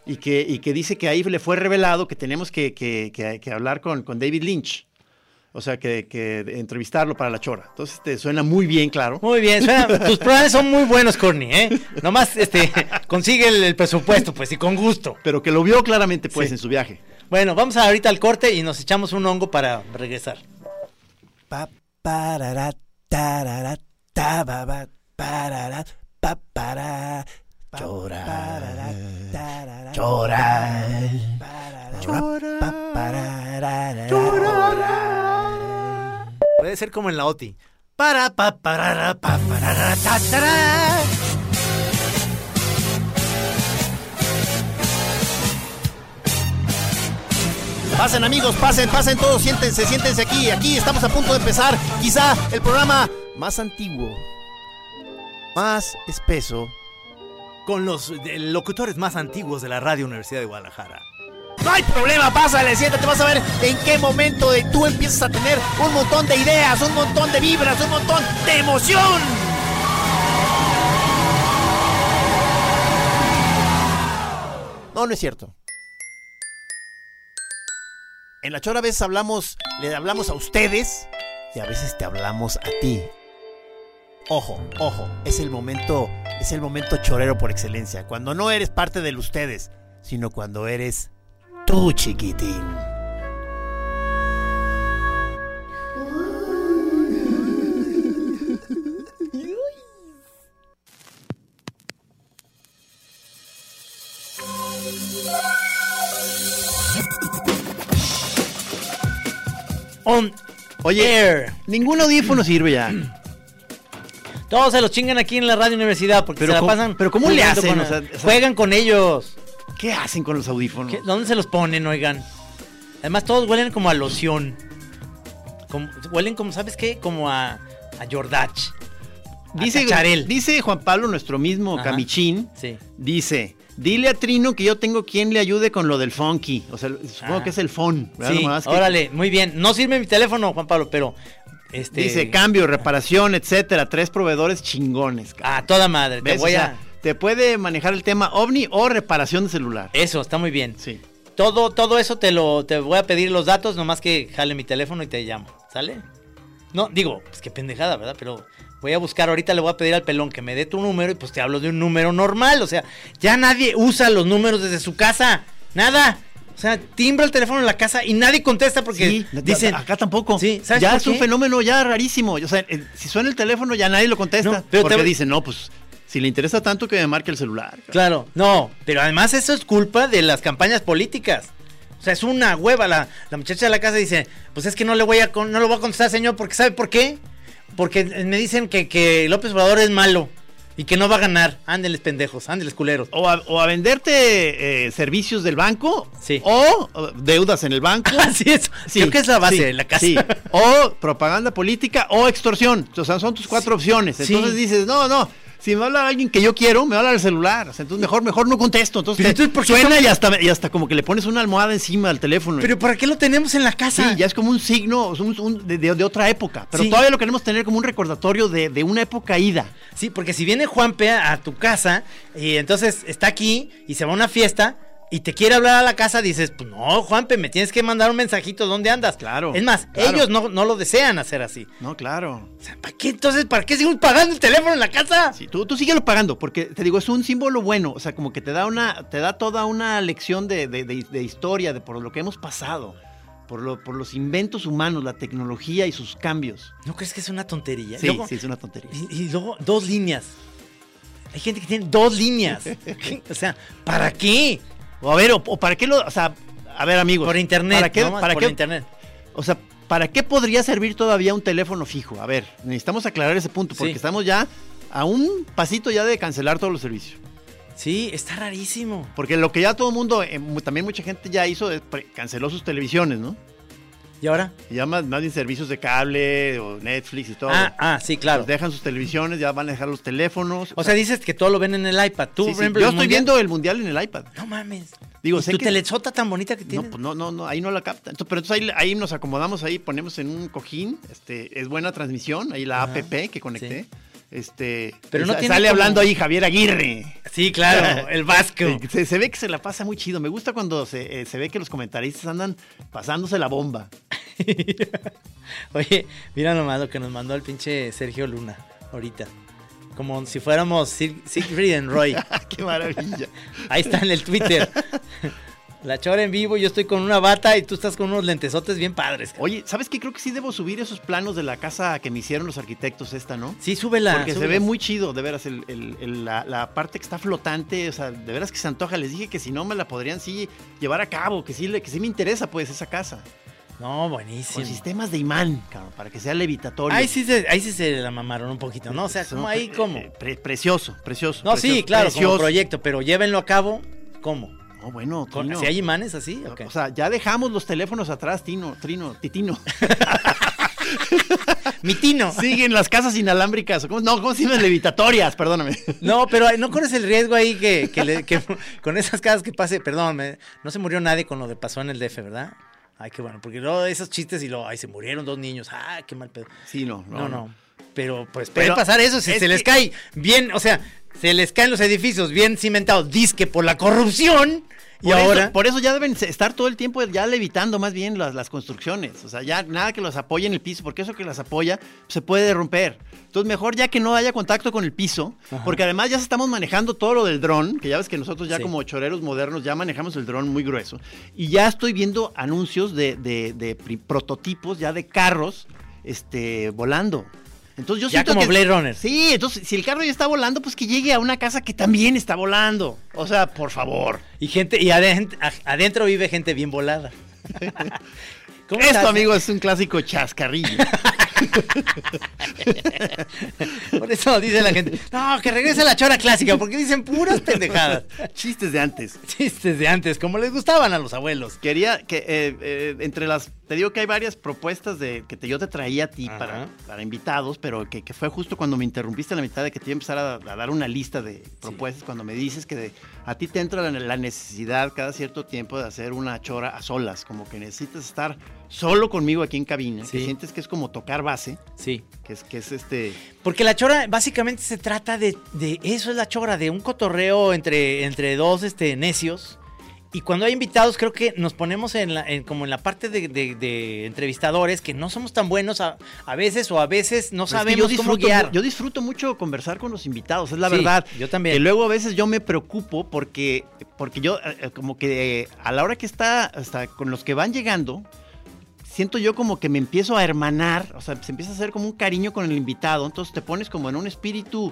y que, y que dice que ahí le fue revelado que tenemos que, que- que- que hablar con, con David Lynch. O sea, que, que entrevistarlo para la chora. Entonces, te suena muy bien, claro. Muy bien, suena- tus planes son muy buenos, Corny, ¿eh? Nomás este, consigue el, el presupuesto, pues, y con gusto. Pero que lo vio claramente, pues, Sí. en su viaje. Bueno, vamos a ahorita al corte y nos echamos un hongo para regresar. Pa, parara, tarara, tababa, parara, pa, para, llorar, llorar, Puede ser como en la OTI. Para, pa, parara, pa, parara, ta, tará. Pasen amigos, pasen, pasen todos, siéntense, siéntense aquí. Aquí estamos a punto de empezar quizá el programa más antiguo, más espeso. Con los eh, locutores más antiguos de la Radio Universidad de Guadalajara. No hay problema, pásale, siéntate, vas a ver en qué momento de tú empiezas a tener un montón de ideas, un montón de vibras, un montón de emoción. No, no es cierto. En la chora a veces hablamos, le hablamos a ustedes y a veces te hablamos a ti. Ojo, ojo, es el momento, es el momento chorero por excelencia, cuando no eres parte del ustedes, sino cuando eres tú, chiquitín. On Oye, air. ningún audífono sirve ya. Todos se los chingan aquí en la Radio Universidad porque Pero se la ¿cómo- pasan. pero ¿cómo le hacen? con- O sea, o sea- juegan con ellos. ¿Qué hacen con los audífonos? ¿Qué- ¿Dónde se los ponen, oigan? Además, todos huelen como a loción. Como- huelen como, ¿sabes qué? Como a, a Jordach. a Dice, cacharel. dice Juan Pablo, nuestro mismo Ajá. camichín, Sí. dice, dile a Trino que yo tengo quien le ayude con lo del funky. O sea, supongo Ah. que es el phone. ¿verdad? Sí, Nomás que- órale, muy bien. No sirve mi teléfono, Juan Pablo, pero este Dice cambio, reparación, etcétera. Tres proveedores chingones. cabrón. a toda madre. Te voy O a te puede manejar el tema ovni o reparación de celular. Eso, está muy bien. Sí. Todo, todo eso te lo te voy a pedir los datos, nomás que jale mi teléfono y te llamo. ¿Sale? No, digo, pues qué pendejada, ¿verdad? Pero voy a buscar, ahorita le voy a pedir al pelón que me dé tu número y pues te hablo de un número normal. O sea, ya nadie usa los números desde su casa. Nada. O sea, timbra el teléfono en la casa y nadie contesta porque Sí, dicen. acá tampoco. Sí, ¿sabes ya es un fenómeno ya rarísimo. O sea, si suena el teléfono ya nadie lo contesta. No, pero porque te- dicen, no, pues si le interesa tanto que me marque el celular. cabrón. Claro, no, pero además eso es culpa de las campañas políticas. O sea, es una hueva. La, la muchacha de la casa dice, pues es que no le voy a no lo voy a contestar, señor, porque ¿sabe por qué? Porque me dicen que, que López Obrador es malo y que no va a ganar. Ándeles pendejos, ándeles culeros. O a, o a venderte eh, servicios del banco. Sí. O deudas en el banco. Así es. Creo que es la base sí, de la casa. sí. O propaganda política o extorsión. O sea, son tus cuatro opciones. Sí. Entonces dices, no, no. Si me habla alguien que yo quiero, me va a hablar el celular. O sea, entonces mejor, mejor no contesto. Entonces, entonces, ¿por qué suena estamos- y hasta, y hasta como que le pones una almohada encima al teléfono. Pero ¿para qué lo tenemos en la casa? Sí, ya es como un signo un- un- de, de- de otra época. Pero Sí. todavía lo queremos tener como un recordatorio de, de una época ida. Sí, porque si viene Juanpe a, a tu casa y entonces está aquí y se va a una fiesta y te quiere hablar a la casa, dices, pues no, Juanpe, me tienes que mandar un mensajito, ¿dónde andas? Claro, Es más, claro. ellos no, no lo desean hacer así. No, claro. O sea, ¿para qué entonces, para qué sigo pagando el teléfono en la casa? Sí, tú, tú síguelo pagando, porque te digo, es un símbolo bueno. O sea, como que te da una, te da toda una lección de, de- de- de historia, de por lo que hemos pasado, por, lo, por los inventos humanos, la tecnología y sus cambios. ¿No crees que es una tontería? Sí, Luego- sí, es una tontería. Y, y luego, dos líneas. Hay gente que tiene dos líneas. O sea, ¿para qué? O a ver, o, o para qué lo, o sea, a ver amigos. Por internet, ¿Para qué, ¿no? para Por qué- internet. O sea, ¿para qué podría servir todavía un teléfono fijo? A ver, necesitamos aclarar ese punto, porque Sí. estamos ya a un pasito ya de cancelar todos los servicios. Sí, está rarísimo. Porque lo que ya todo el mundo, eh, también mucha gente ya hizo, es canceló sus televisiones, ¿no? ¿Y ahora? Y ya más, más bien servicios de cable o Netflix y todo. Ah, ah, sí, claro. Pues dejan sus televisiones, ya van a dejar los teléfonos. O sea, dices que todo lo ven en el iPad. Tú, sí, yo estoy mundial- viendo el mundial en el iPad. No mames. Digo, ¿Y sé tu que- telesota tan bonita que No, tienes? pues no, no, no, ahí no la capta. Entonces, pero entonces ahí, ahí nos acomodamos ahí, ponemos en un cojín, este, es buena transmisión, ahí la Ajá, app que conecté. Este, Pero no sale como- hablando ahí Javier Aguirre. Sí, claro, el Vasco. Se, se ve que se la pasa muy chido. Me gusta cuando se, eh, se ve que los comentaristas andan pasándose la bomba. Oye, mira nomás lo que nos mandó el pinche Sergio Luna ahorita. Como si fuéramos Siegfried and Roy. Qué maravilla. Ahí está en el Twitter. La chora en vivo, yo estoy con una bata y tú estás con unos lentesotes bien padres. Oye, ¿sabes qué? Creo que sí debo subir esos planos de la casa que me hicieron los arquitectos esta, ¿no? Sí, súbela. Porque se ve muy chido, de veras, el- el- el- la, la parte que está flotante, o sea, de veras que se antoja. Les dije que si no me la podrían sí llevar a cabo, que sí, que sí me interesa, pues, esa casa. No, buenísimo. Con sistemas de imán, cabrón, para que sea levitatorio. Ahí sí, se, ahí sí se la mamaron un poquito, ¿no? O sea, como ahí, ¿cómo? eh, pre- precioso, precioso. No, sí, precioso, claro, como precioso. proyecto, pero llévenlo a cabo, ¿cómo? No, bueno, Trino. ¿Si hay imanes así? o sea, ya dejamos los teléfonos atrás, Tino, Trino, Titino. Mi tino. Siguen las casas inalámbricas. ¿Cómo, no, ¿cómo se llaman? Levitatorias, perdóname. No, pero no corres el riesgo ahí que, que le- que con esas casas que pase, perdón, me- no se murió nadie con lo de pasó en el DF, ¿verdad? Ay, qué bueno, porque luego esos chistes y luego, ay, se murieron dos niños, ay, qué mal pedo. Sí, no, No, no. Pero pues puede Pero pasar eso si es se les que- cae bien, o sea, se les caen los edificios bien cimentados, disque por la corrupción. Y Por eso- ahora, por eso ya deben estar todo el tiempo ya levitando más bien las, las construcciones. O sea, ya nada que los apoye en el piso, porque eso que las apoya se puede romper. Entonces, mejor ya que no haya contacto con el piso, porque además ya estamos manejando todo lo del dron, que ya ves que nosotros ya Sí. como choreros modernos ya manejamos el dron muy grueso. Y ya estoy viendo anuncios de, de- de pri- prototipos ya de carros este, volando. Entonces yo Ya siento como que- Blade Runner. Sí, entonces si el carro ya está volando, pues que llegue a una casa que también está volando. O sea, por favor. y gente, y adent- a- adentro vive gente bien volada. ¿Cómo Esto, amigo, es un clásico chascarrillo. Por eso dice la gente, no, que regrese la chora clásica, porque dicen puras pendejadas. Chistes de antes. Chistes de antes, como les gustaban a los abuelos. Quería que eh, eh, entre las. Te digo que hay varias propuestas de que te- yo te traía a ti Ajá. para, para invitados, pero que, que fue justo cuando me interrumpiste a la mitad de que te iba a empezar a, a dar una lista de propuestas. Cuando me dices que de- a ti te entra la, la necesidad cada cierto tiempo de hacer una chora a solas, como que necesitas estar solo conmigo aquí en cabina, que Sí. sientes que es como tocar base, Sí. que es, que es este. Porque la chora básicamente se trata de, de eso es la chora, de un cotorreo entre, entre dos este, necios. Y cuando hay invitados, creo que nos ponemos en la, en- como en la parte de, de- de entrevistadores, que no somos tan buenos a, a veces o a veces no Pero es que sabemos yo cómo disfruto, guiar. mu- yo disfruto mucho conversar con los invitados, es la Sí, verdad. yo también. Que luego a veces yo me preocupo porque, porque yo, eh, como que a la hora que está, hasta con los que van llegando, siento yo como que me empiezo a hermanar, o sea, se empieza a hacer como un cariño con el invitado, entonces te pones como en un espíritu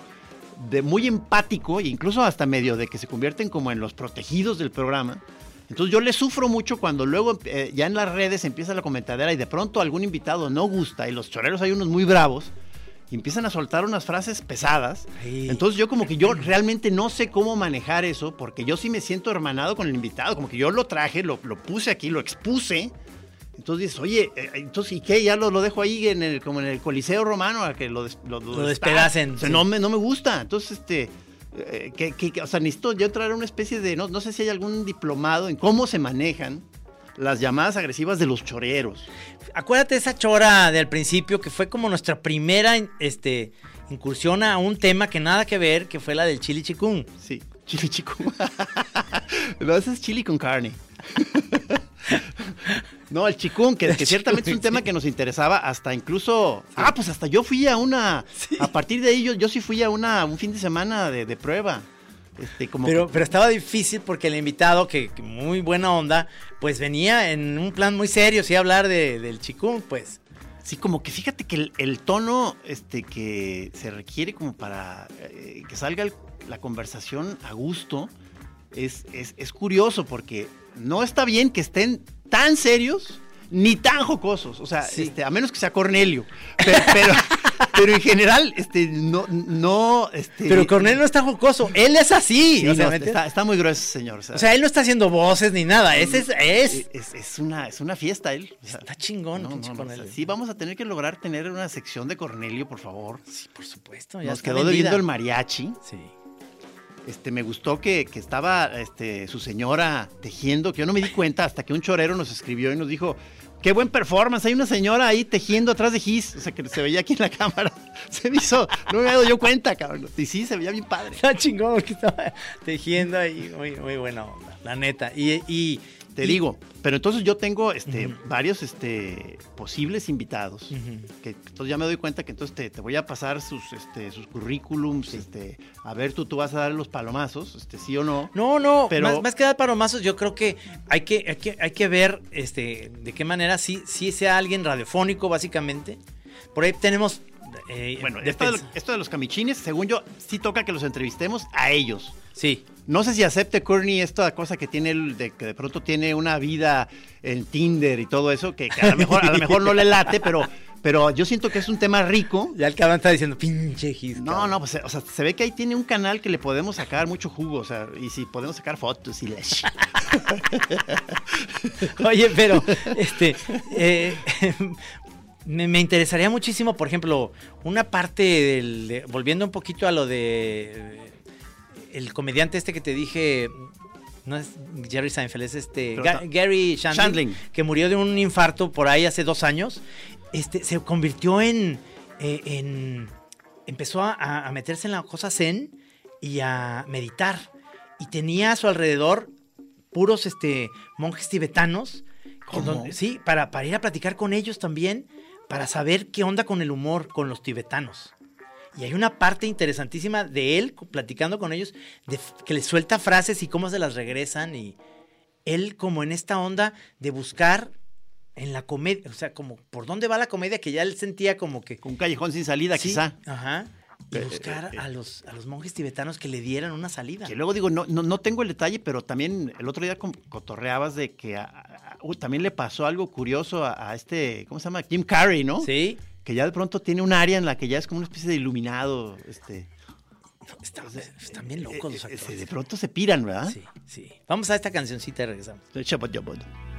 de muy empático e incluso hasta medio de que se convierten como en los protegidos del programa. Entonces yo le sufro mucho cuando luego eh, ya en las redes empieza la comentadera y de pronto algún invitado no gusta y los choreros hay unos muy bravos y empiezan a soltar unas frases pesadas. Sí. Entonces yo como que yo realmente no sé cómo manejar eso porque yo sí me siento hermanado con el invitado, como que yo lo traje, lo, lo puse aquí, lo expuse. Entonces dices, oye, eh, entonces, ¿y qué? Ya lo, lo dejo ahí en el, como en el Coliseo Romano a que lo, des- lo, Lo despedacen, O sea, sí. no, me, no me gusta. Entonces, este, eh, que, o sea, necesito yo traer una especie de, no, no sé si hay algún diplomado en cómo se manejan las llamadas agresivas de los choreros. Acuérdate esa chora del principio que fue como nuestra primera este, incursión a un tema que nada que ver, que fue la del chili chikung. Sí. Chili chicún. no, ese es chili con carne. No, el chikung, que, que ciertamente es un tema que nos interesaba hasta incluso... Ah, pues hasta yo fui a una... A partir de ahí yo, yo sí fui a una un fin de semana de, de prueba. Este, como Pero, que- pero estaba difícil porque el invitado, que, que muy buena onda, pues venía en un plan muy serio, sí, a hablar de- del chikung, pues. Sí, como que fíjate que el, el tono este, que se requiere como para eh, que salga el- la conversación a gusto es, es- es curioso porque no está bien que estén tan serios ni tan jocosos. O sea, este, a menos que sea Cornelio. Pero, pero, pero en general, este, no, no, este. Pero Cornelio no está jocoso, él es así. Sí, o, sea, no, ¿me entiendes? está, está muy grueso, señor. O sea, él no está haciendo voces ni nada, ese es... es es, es una, es una fiesta él. está chingón, No, no, Cornelio. sí, vamos a tener que lograr tener una sección de Cornelio, por favor. Sí, por supuesto. ya Nos quedó debiendo el mariachi. Sí. Este, me gustó que, que estaba este, su señora tejiendo, que yo no me di cuenta hasta que un chorero nos escribió y nos dijo, qué buen performance, hay una señora ahí tejiendo atrás de Gis, o sea, que se veía aquí en la cámara. Se me hizo, no me había dado yo cuenta, cabrón. Y sí, se veía bien padre. Chingón porque estaba tejiendo ahí, muy, muy buena onda, la neta. Y Te y- digo, pero entonces yo tengo este, varios este, posibles invitados. Que entonces ya me doy cuenta que entonces te, te voy a pasar sus, este, sus currículums, este, a ver tú, tú vas a dar los palomazos, este, sí o no. No, no, Pero- más, más que dar palomazos, yo creo que hay que, hay que, hay que ver este, de qué manera sí, sí sea alguien radiofónico, básicamente. Por ahí tenemos. Eh, Bueno, esto de, esto los camichines, según yo, sí toca que los entrevistemos a ellos. Sí. No sé si acepte Courtney esta cosa que tiene, de que de pronto tiene una vida en Tinder y todo eso, que, que a, lo mejor, a lo mejor no le late, pero, pero yo siento que es un tema rico. Ya el cabrón está diciendo, pinche Gis. No, no, pues o sea, se ve que ahí tiene un canal que le podemos sacar mucho jugo, o sea, y si podemos sacar fotos y la sh- Oye, pero, este, eh, me, me interesaría muchísimo, por ejemplo, una parte del, de- volviendo un poquito a lo de eh, el comediante este que te dije, no es Jerry Seinfeld, es este, Ga- Gary Shandling, Shandling. que murió de un infarto por ahí hace dos años, este, se convirtió en, eh, en empezó a, a meterse en la cosa zen y a meditar. Y tenía a su alrededor puros este, monjes tibetanos. con ¿Cómo? donde- sí, para, para ir a platicar con ellos también, para saber qué onda con el humor con los tibetanos. Y hay una parte interesantísima de él platicando con ellos, de que les suelta frases y cómo se las regresan. Y él como en esta onda de buscar en la comedia, o sea, como por dónde va la comedia, que ya él sentía como que... un callejón sin salida, Sí, quizá. Ajá. Y Eh, buscar eh, a los, a los monjes tibetanos que le dieran una salida. Que luego digo, no, no, no tengo el detalle, pero también el otro día cotorreabas de que a- uy, también le pasó algo curioso a, a este, ¿cómo se llama? Jim Carrey, ¿no? Sí. Que ya de pronto tiene un área en la que ya es como una especie de iluminado, este. Están, están bien locos los eh, eh, actores. de pronto se piran, ¿verdad? Sí, sí. Vamos a esta cancioncita y regresamos. Shabbat Shabbat.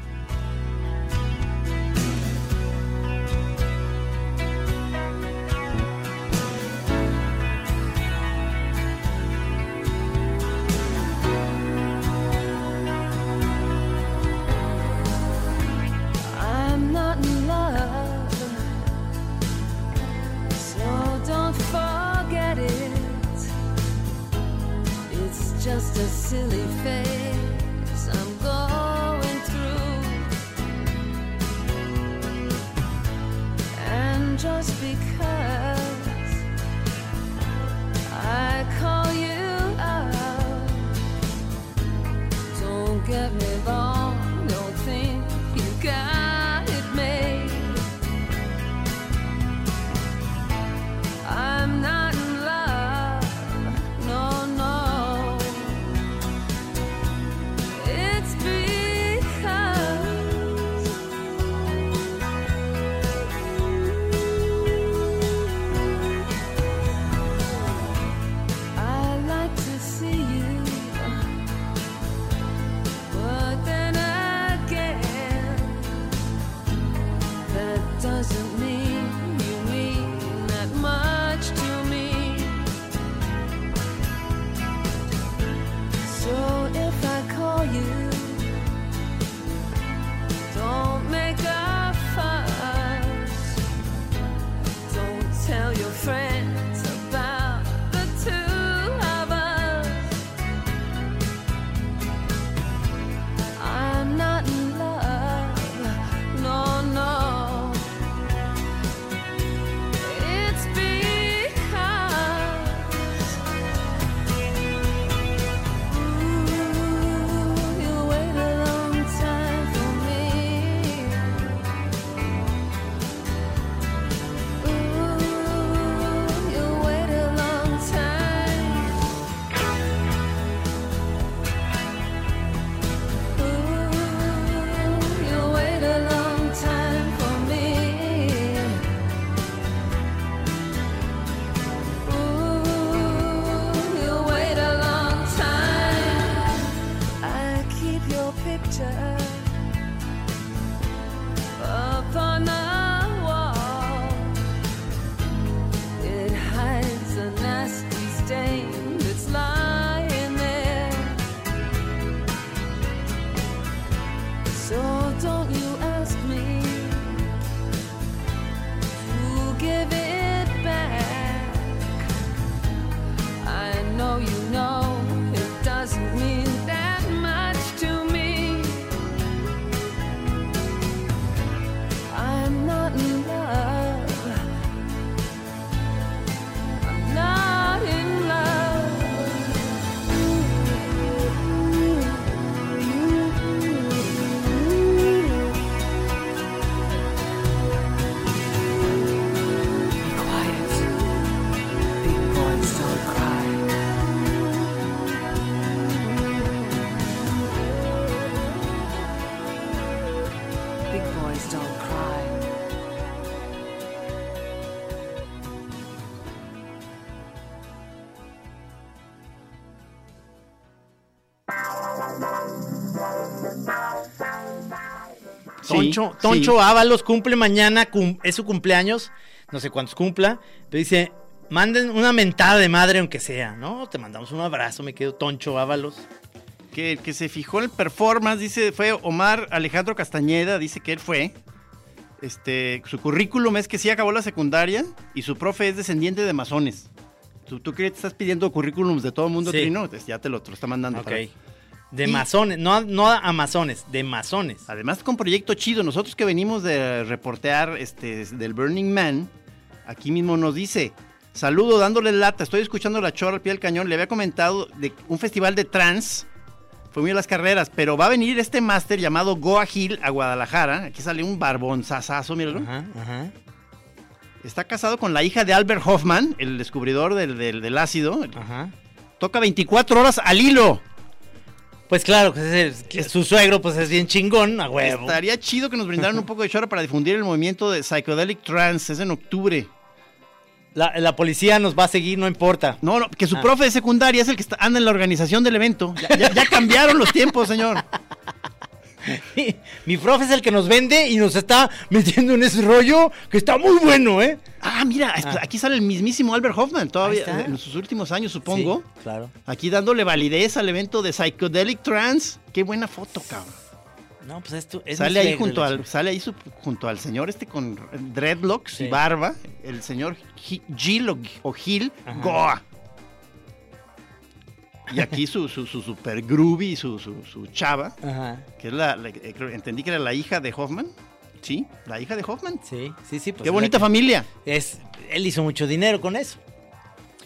Toncho, Sí, Toncho sí. Ábalos cumple mañana, cum- es su cumpleaños, no sé cuántos cumpla, pero dice, manden una mentada de madre aunque sea, ¿no? Te mandamos un abrazo, me quedo Toncho Ábalos. Que, que se fijó en el performance, dice, fue Omar Alejandro Castañeda, dice que él fue. Este, su currículum es que sí acabó la secundaria y su profe es descendiente de masones. ¿Tú, tú qué te estás pidiendo currículums de todo el mundo, Sí. Trino? Pues ya te lo, te lo está mandando. Ok. para- De masones, no, no a masones, de masones. Además con proyecto chido, nosotros que venimos de reportear este, del Burning Man, aquí mismo nos dice, saludo dándole lata, estoy escuchando la chorra al pie del cañón, le había comentado de un festival de trans, fue muy a las carreras, pero va a venir este máster llamado Goa Hill a Guadalajara, aquí sale un barbón sasazo, míralo. Ajá, ajá. Está casado con la hija de Albert Hoffman, el descubridor del, del- del ácido, Ajá. toca 24 horas al hilo. Pues claro, pues es- que su suegro pues es bien chingón, a huevo. Estaría chido que nos brindaran un poco de chorra para difundir el movimiento de Psychedelic Trance, es en octubre. La, la policía nos va a seguir, no importa. No, no, que su Ah. profe de secundaria es el que está, anda en la organización del evento. Ya, ya- ya cambiaron los tiempos, señor. Mi profe es el que nos vende y nos está metiendo en ese rollo que está muy bueno, ¿eh? Ah, mira, es- aquí sale el mismísimo Albert Hoffman, todavía en sus últimos años, supongo. Sí, claro. Aquí dándole validez al evento de Psychedelic Trance. Qué buena foto, cabrón. No, pues esto es sale ahí junto al, sale ahí su- junto al señor este con dreadlocks Sí. y barba, el señor Gi- Gil o, Gil. Goa. Y aquí su, su, su super groovy, su, su, su chava, Ajá. que es la, la- eh, entendí que era la hija de Hoffman. Sí, la hija de Hoffman. Sí, sí, sí. pues Qué bonita que- familia. Es, él hizo mucho dinero con eso.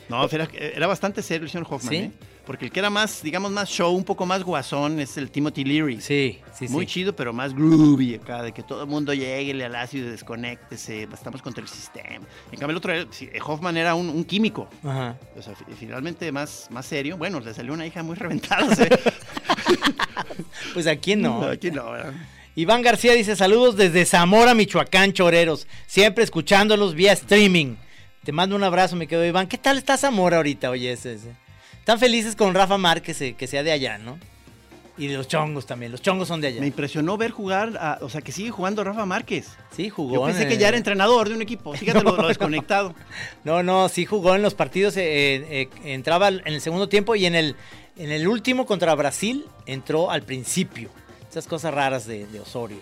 No, era, era bastante serio el señor Hoffman, ¿Sí? ¿eh? Porque el que era más, digamos, más show, un poco más guasón, es el Timothy Leary. Sí, sí, Muy sí. chido, pero más groovy acá, de que todo el mundo llegue al ácido y desconéctese, estamos contra el sistema. En cambio, el otro, Hoffman era un, un químico. Ajá. O sea, fi- finalmente más, más serio. Bueno, le salió una hija muy reventada. ¿sí? Pues aquí no. Aquí no, ¿verdad? Iván García dice saludos desde Zamora, Michoacán, choreros. Siempre escuchándolos vía streaming. Te mando un abrazo, me quedo Iván. ¿Qué tal está Zamora ahorita? Oye, ese, ese? Están felices con Rafa Márquez, eh, que sea de allá, ¿no? Y los chongos también. Los chongos son de allá. Me impresionó ver jugar, a- o sea, que sigue jugando Rafa Márquez. Sí, jugó. Yo pensé en que ya era entrenador de un equipo. Fíjate No, lo, desconectado. No, no, sí jugó en los partidos. eh, eh, entraba en el segundo tiempo y en el, en el último contra Brasil entró al principio. Esas cosas raras de, de Osorio.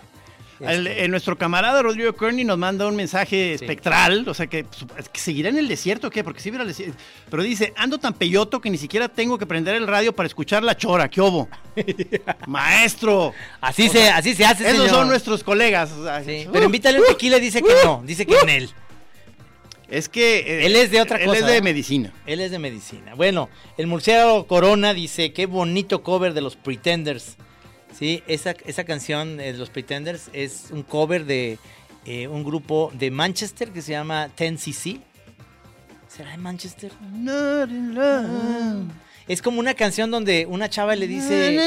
El- Este, eh, nuestro camarada Rodrigo Kearney nos manda un mensaje Sí. espectral, o sea, que, su- que seguirá en el desierto qué, porque sí verá el desierto. Pero dice, ando tan peyoto que ni siquiera tengo que prender el radio para escuchar la chora, ¿qué obo? Maestro. así, o se, sea, así se hace, Esos señor. son nuestros colegas. o sea, Sí, uh, pero invítale un tequila y dice que no, dice que en él. Es que... eh, Él es de otra él cosa, es de ¿eh? medicina. Él es de medicina. Bueno, el murciélago Corona dice, qué bonito cover de los Pretenders. Sí, esa, esa canción de los Pretenders es un cover de eh, un grupo de Manchester que se llama 10cc. ¿Será de Manchester? Es como una canción donde una chava le dice,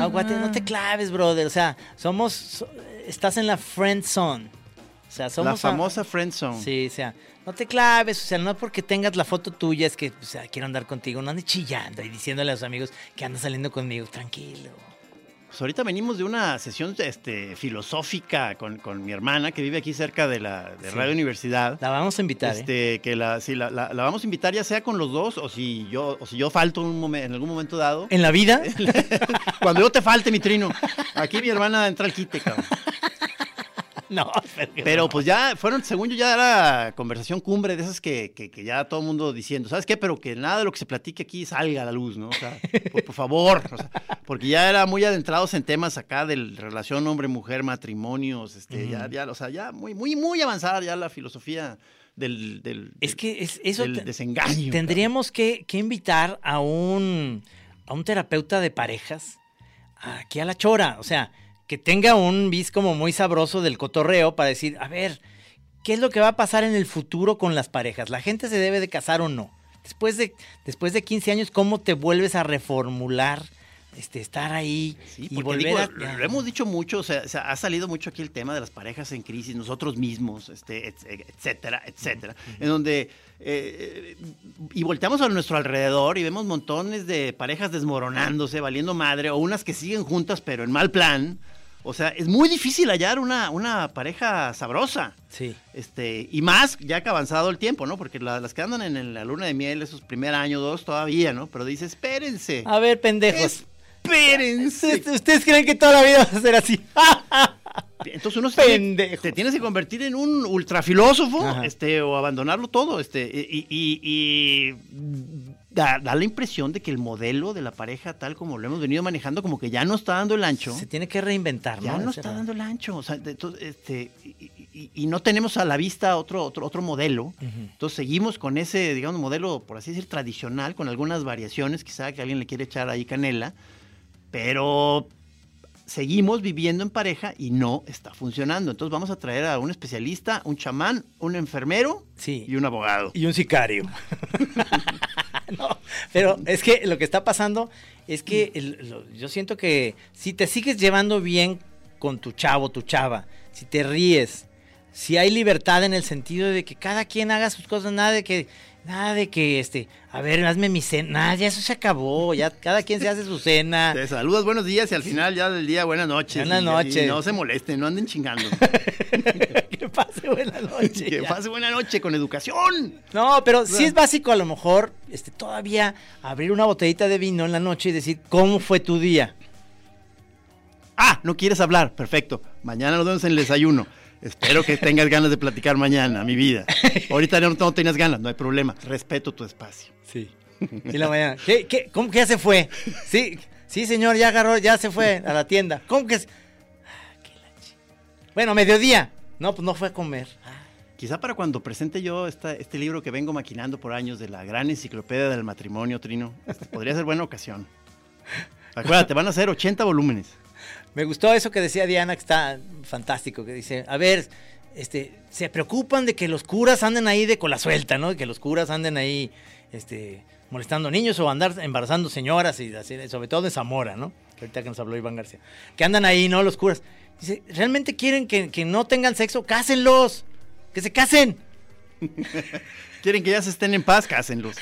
aguante, no te claves, brother. O sea, somos, so- estás en la friend zone. O sea, somos La a- famosa friend zone. Sí, o sea, no te claves, o sea, no porque tengas la foto tuya es que, o sea, quiero andar contigo, no andes chillando y diciéndole a los amigos que andas saliendo conmigo, tranquilo. Pues ahorita venimos de una sesión este, filosófica con, con mi hermana que vive aquí cerca de la de Sí. Radio Universidad. La vamos a invitar, ¿eh? Este, que la, sí, la, la- la vamos a invitar ya sea con los dos o si yo, o si yo falto en, un momen- en algún momento dado. ¿En la vida? Cuando yo te falte, mi trino. Aquí mi hermana entra al quite, cabrón. No, Pero pues ya fueron, según yo, ya era conversación cumbre de esas que, que- que ya todo el mundo diciendo, ¿sabes qué? Pero que nada de lo que se platique aquí salga a la luz, ¿no? O sea, por, por favor. o sea, porque ya era muy adentrados en temas acá de relación hombre-mujer, matrimonios, este, ya, ya, o sea, ya muy, muy, muy avanzada ya la filosofía del, del, Es que es, eso del desengaño. tendríamos que, que invitar a un, a un terapeuta de parejas aquí a la chora, o sea, que tenga un bis como muy sabroso del cotorreo para decir, a ver, ¿qué es lo que va a pasar en el futuro con las parejas? ¿La gente se debe de casar o no? Después de, después de 15 años, ¿cómo te vuelves a reformular? Este, estar ahí Sí, y volver digo, a... lo, lo hemos dicho mucho, o sea, ha salido mucho aquí el tema de las parejas en crisis, nosotros mismos, este, et- etcétera, etcétera, en donde eh, y volteamos a nuestro alrededor y vemos montones de parejas desmoronándose, valiendo madre, o unas que siguen juntas pero en mal plan, O sea, es muy difícil hallar una, una pareja sabrosa. Sí. Este, y más ya que ha avanzado el tiempo, ¿no? Porque la- las que andan en la luna de miel, esos primer año, dos, todavía, ¿no? Pero dice, espérense. A ver, pendejos. Espérense. ¿Ustedes, creen que toda la vida va a ser así? Entonces uno se tiene- te tienes que convertir en un ultrafilósofo, Ajá. este, o abandonarlo todo, este, y, y- y da, da la impresión de que el modelo de la pareja, tal como lo hemos venido manejando, como que ya no está dando el ancho. Se tiene que reinventar, ¿no? Ya no está dando el ancho, o sea, de- to- este, y, y- y no tenemos a la vista otro, otro, otro modelo. Entonces seguimos con ese, digamos, modelo, por así decir, tradicional, con algunas variaciones, quizá que alguien le quiere echar ahí canela, pero seguimos viviendo en pareja y no está funcionando. Entonces vamos a traer a un especialista, un chamán, un enfermero Sí. y un abogado. Y un sicario. no, pero es que lo que está pasando es que yo siento que si te sigues llevando bien con tu chavo, tu chava, si te ríes, si hay libertad en el sentido de que cada quien haga sus cosas, nada de que, nada de que, este, a ver, hazme mi cena, nada, ya eso se acabó, ya cada quien se hace su cena. Te saludas, buenos días y al final ya del día, buenas noches. Buenas noches. No se molesten, no anden chingando. que pase buena noche. que ya. pase buena noche con educación. No, pero sí es básico a lo mejor este, todavía abrir una botellita de vino en la noche y decir, ¿cómo fue tu día? Ah, no quieres hablar. Perfecto. Mañana nos vemos en el desayuno. Espero que tengas ganas de platicar mañana, mi vida. Ahorita no, no tienes ganas, no hay problema. Respeto tu espacio. Sí. Y la mañana, ¿qué, qué, ¿cómo que ya se fue? Sí, sí, señor, ya agarró, ya se fue a la tienda. ¿Cómo que es? Ah, qué Bueno, mediodía. No, pues no fue a comer. Quizá para cuando presente yo esta- este libro que vengo maquinando por años de la gran enciclopedia del matrimonio, Trino, este, podría ser buena ocasión. Acuérdate, van a ser 80 volúmenes. Me gustó eso que decía Diana, que está fantástico, que dice, a ver, este, se preocupan de que los curas anden ahí de cola suelta, ¿no? Que los curas anden ahí, este, molestando niños o andar embarazando señoras y así, sobre todo de Zamora, ¿no? Que ahorita que nos habló Iván García. Que andan ahí, ¿no? Los curas. Dice, ¿realmente quieren que, que no tengan sexo? ¡Cásenlos! ¡Que se casen! Quieren que ya se estén en paz, cásenlos.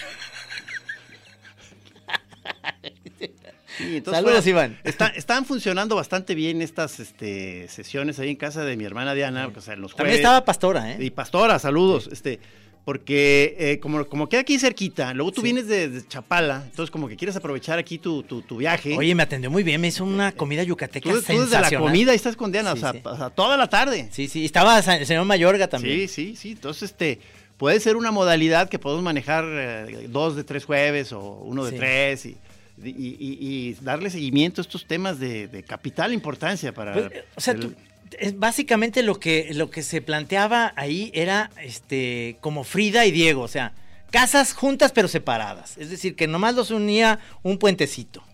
Sí, entonces, Saludos, bueno, Iván. está- están funcionando bastante bien estas este, sesiones ahí en casa de mi hermana Diana. O sea, los También jueves. estaba Pastora, ¿eh? Y Pastora, saludos. Este, porque eh, como, como queda aquí cerquita, luego tú vienes de, de Chapala, entonces como que quieres aprovechar aquí tu, tu, tu viaje. Oye, me atendió muy bien, me hizo una comida yucateca tú, tú desde la sensacional. comida ahí estás con Diana, Sí, o, sea, sí. o sea, toda la tarde. Sí, sí, estaba el señor Mayorga también. Sí, sí, sí. Entonces, este, puede ser una modalidad que podemos manejar eh, dos de tres jueves o uno de tres y, y- y- y darle seguimiento a estos temas de, de capital importancia para... Pues, eh, o sea, el- tú- es básicamente lo que, lo que se planteaba ahí era este como Frida y Diego, o sea, casas juntas pero separadas. Es decir, que nomás los unía un puentecito.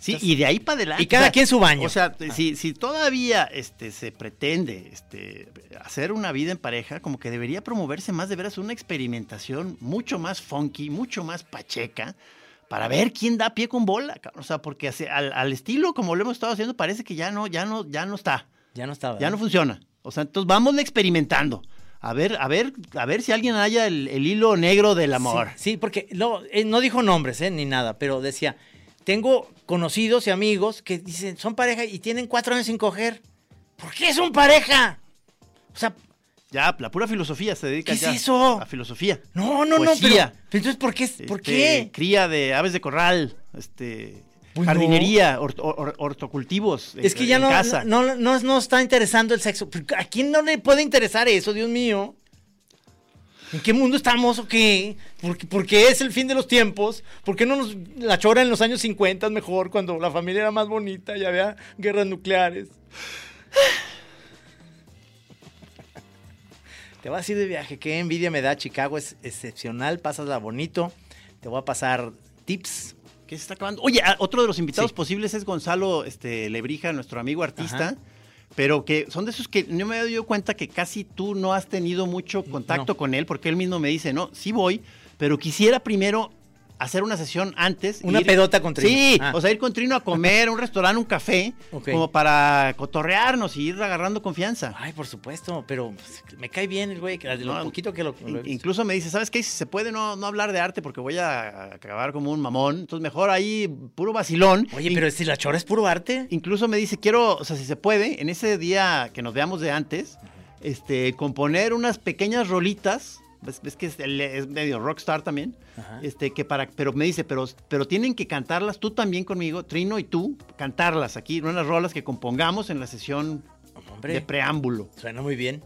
Sí, y de ahí para adelante. Y cada o sea, quien su baño. O sea, si, si todavía este, se pretende este, hacer una vida en pareja, como que debería promoverse más de veras una experimentación mucho más funky, mucho más pacheca, para ver quién da pie con bola. cabrón. O sea, porque al, al estilo como lo hemos estado haciendo, parece que ya no, ya no, ya no está. Ya no estaba. Ya no funciona. O sea, entonces vamos experimentando. A ver, a ver, a ver si alguien haya el, el hilo negro del amor. Sí, sí, porque no, eh, no dijo nombres eh, ni nada, pero decía, tengo conocidos y amigos que dicen, son pareja y tienen cuatro años sin coger. ¿Por qué son pareja? O sea, Ya, la pura filosofía se dedica ¿Qué es ya eso? a filosofía. no, no, no, Poesía. pero, pero entonces, ¿por qué? ¿Por Este, qué? Cría de aves de corral, este, Pues jardinería, hort- or- hortocultivos. Es que en- ya en no, casa. no, no, no, no está interesando el sexo. ¿A quién no le puede interesar eso, Dios mío? ¿En qué mundo estamos o qué? ¿Por, qué- por qué es el fin de los tiempos? ¿Por qué no nos la chora en los años 50 mejor cuando la familia era más bonita y había guerras nucleares? Te vas a ir de viaje, qué envidia me da. Chicago es excepcional, pasasla bonito. Te voy a pasar tips. ¿Qué se está acabando? Oye, ah, otro de los invitados Sí. posibles es Gonzalo este, Lebrija, nuestro amigo artista. Ajá. Pero que son de esos que no me he dado cuenta que casi tú no has tenido mucho contacto No. con él, porque él mismo me dice, no, sí voy, pero quisiera primero hacer una sesión antes. Una ir- pedota con Trino. Sí, Ah. o sea, ir con Trino a comer, a un restaurante, un café, Ok. como para cotorrearnos y ir agarrando confianza. Ay, por supuesto, pero pues, me cae bien el güey, que- de lo No, poquito que lo... lo. Incluso me dice, ¿sabes qué? Si se puede no, no hablar de arte porque voy a acabar como un mamón. Entonces mejor ahí puro vacilón. Oye, In- pero si la chora es puro arte. Incluso me dice, quiero, o sea, si se puede, en ese día que nos veamos de antes, este, componer unas pequeñas rolitas. ¿Ves, ves que es, es medio rockstar también? Ajá. Este, que para, pero me dice, pero, pero tienen que cantarlas tú también conmigo, Trino y tú, cantarlas aquí, unas rolas que compongamos en la sesión Hombre, de preámbulo. suena muy bien.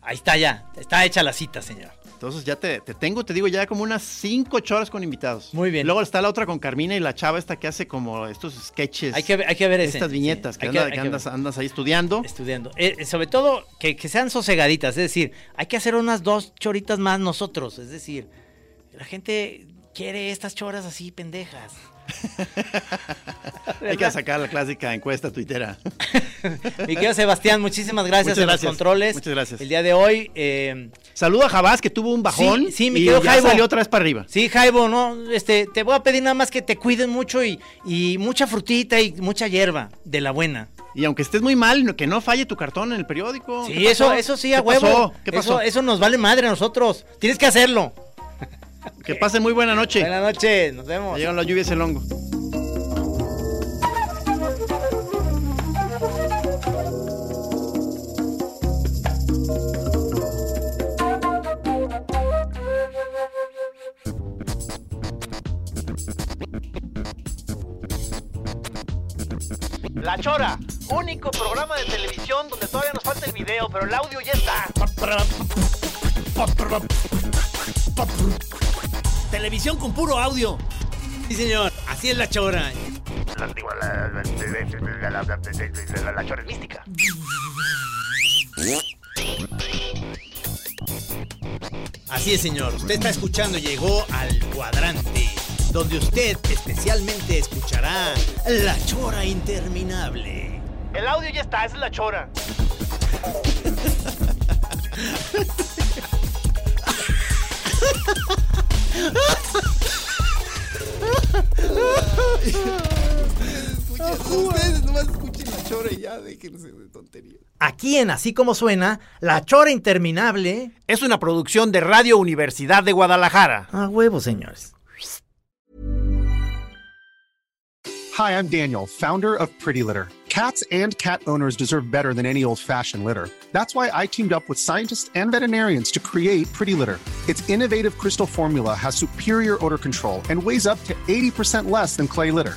Ahí está ya, está hecha la cita, señor. Entonces ya te, te tengo, te digo, ya como unas cinco choras con invitados. Muy bien. Luego está la otra con Carmina y la chava esta que hace como estos sketches. Hay que, hay que ver ese. estas viñetas sí, que, anda- que andas, andas ahí estudiando. estudiando. Eh, sobre todo que, que sean sosegaditas, es decir, hay que hacer unas dos choritas más nosotros, es decir, la gente quiere estas choras así pendejas. Hay que sacar la clásica encuesta tuitera. Mi querido Sebastián, muchísimas gracias en los controles. Muchas gracias. El día de hoy, eh, Saludo a Jabás que tuvo un bajón Sí, sí, mi y querido ya Jaibo. salió otra vez para arriba. sí, Jaibo, no, este, te voy a pedir nada más que te cuiden mucho y, y mucha frutita y mucha hierba de la buena. Y aunque estés muy mal, que no falle tu cartón en el periódico. Sí, ¿Qué eso, eso sí, a ¿Qué huevo. pasó? ¿Qué pasó? Eso, eso nos vale madre a nosotros. Tienes que hacerlo. Que pase muy buena noche. Buenas noches, nos vemos. Llegan las lluvias el hongo. Televisión con puro audio. Sí, señor. Así es la chora. La Chora es mística. Así es, señor. Usted está escuchando, llegó al cuadrante, donde usted especialmente escuchará la chora interminable. El audio ya está, esa es la Chora. Aquí en Así Como Suena, la chora interminable. Es una producción de Radio Universidad de Guadalajara. A huevo, señores. Hi, I'm Daniel, founder of Pretty Litter. Cats and cat owners deserve better than any old fashioned litter. That's why I teamed up with scientists and veterinarians to create Pretty Litter. Its innovative crystal formula has superior odor control and weighs up to 80% less than clay litter.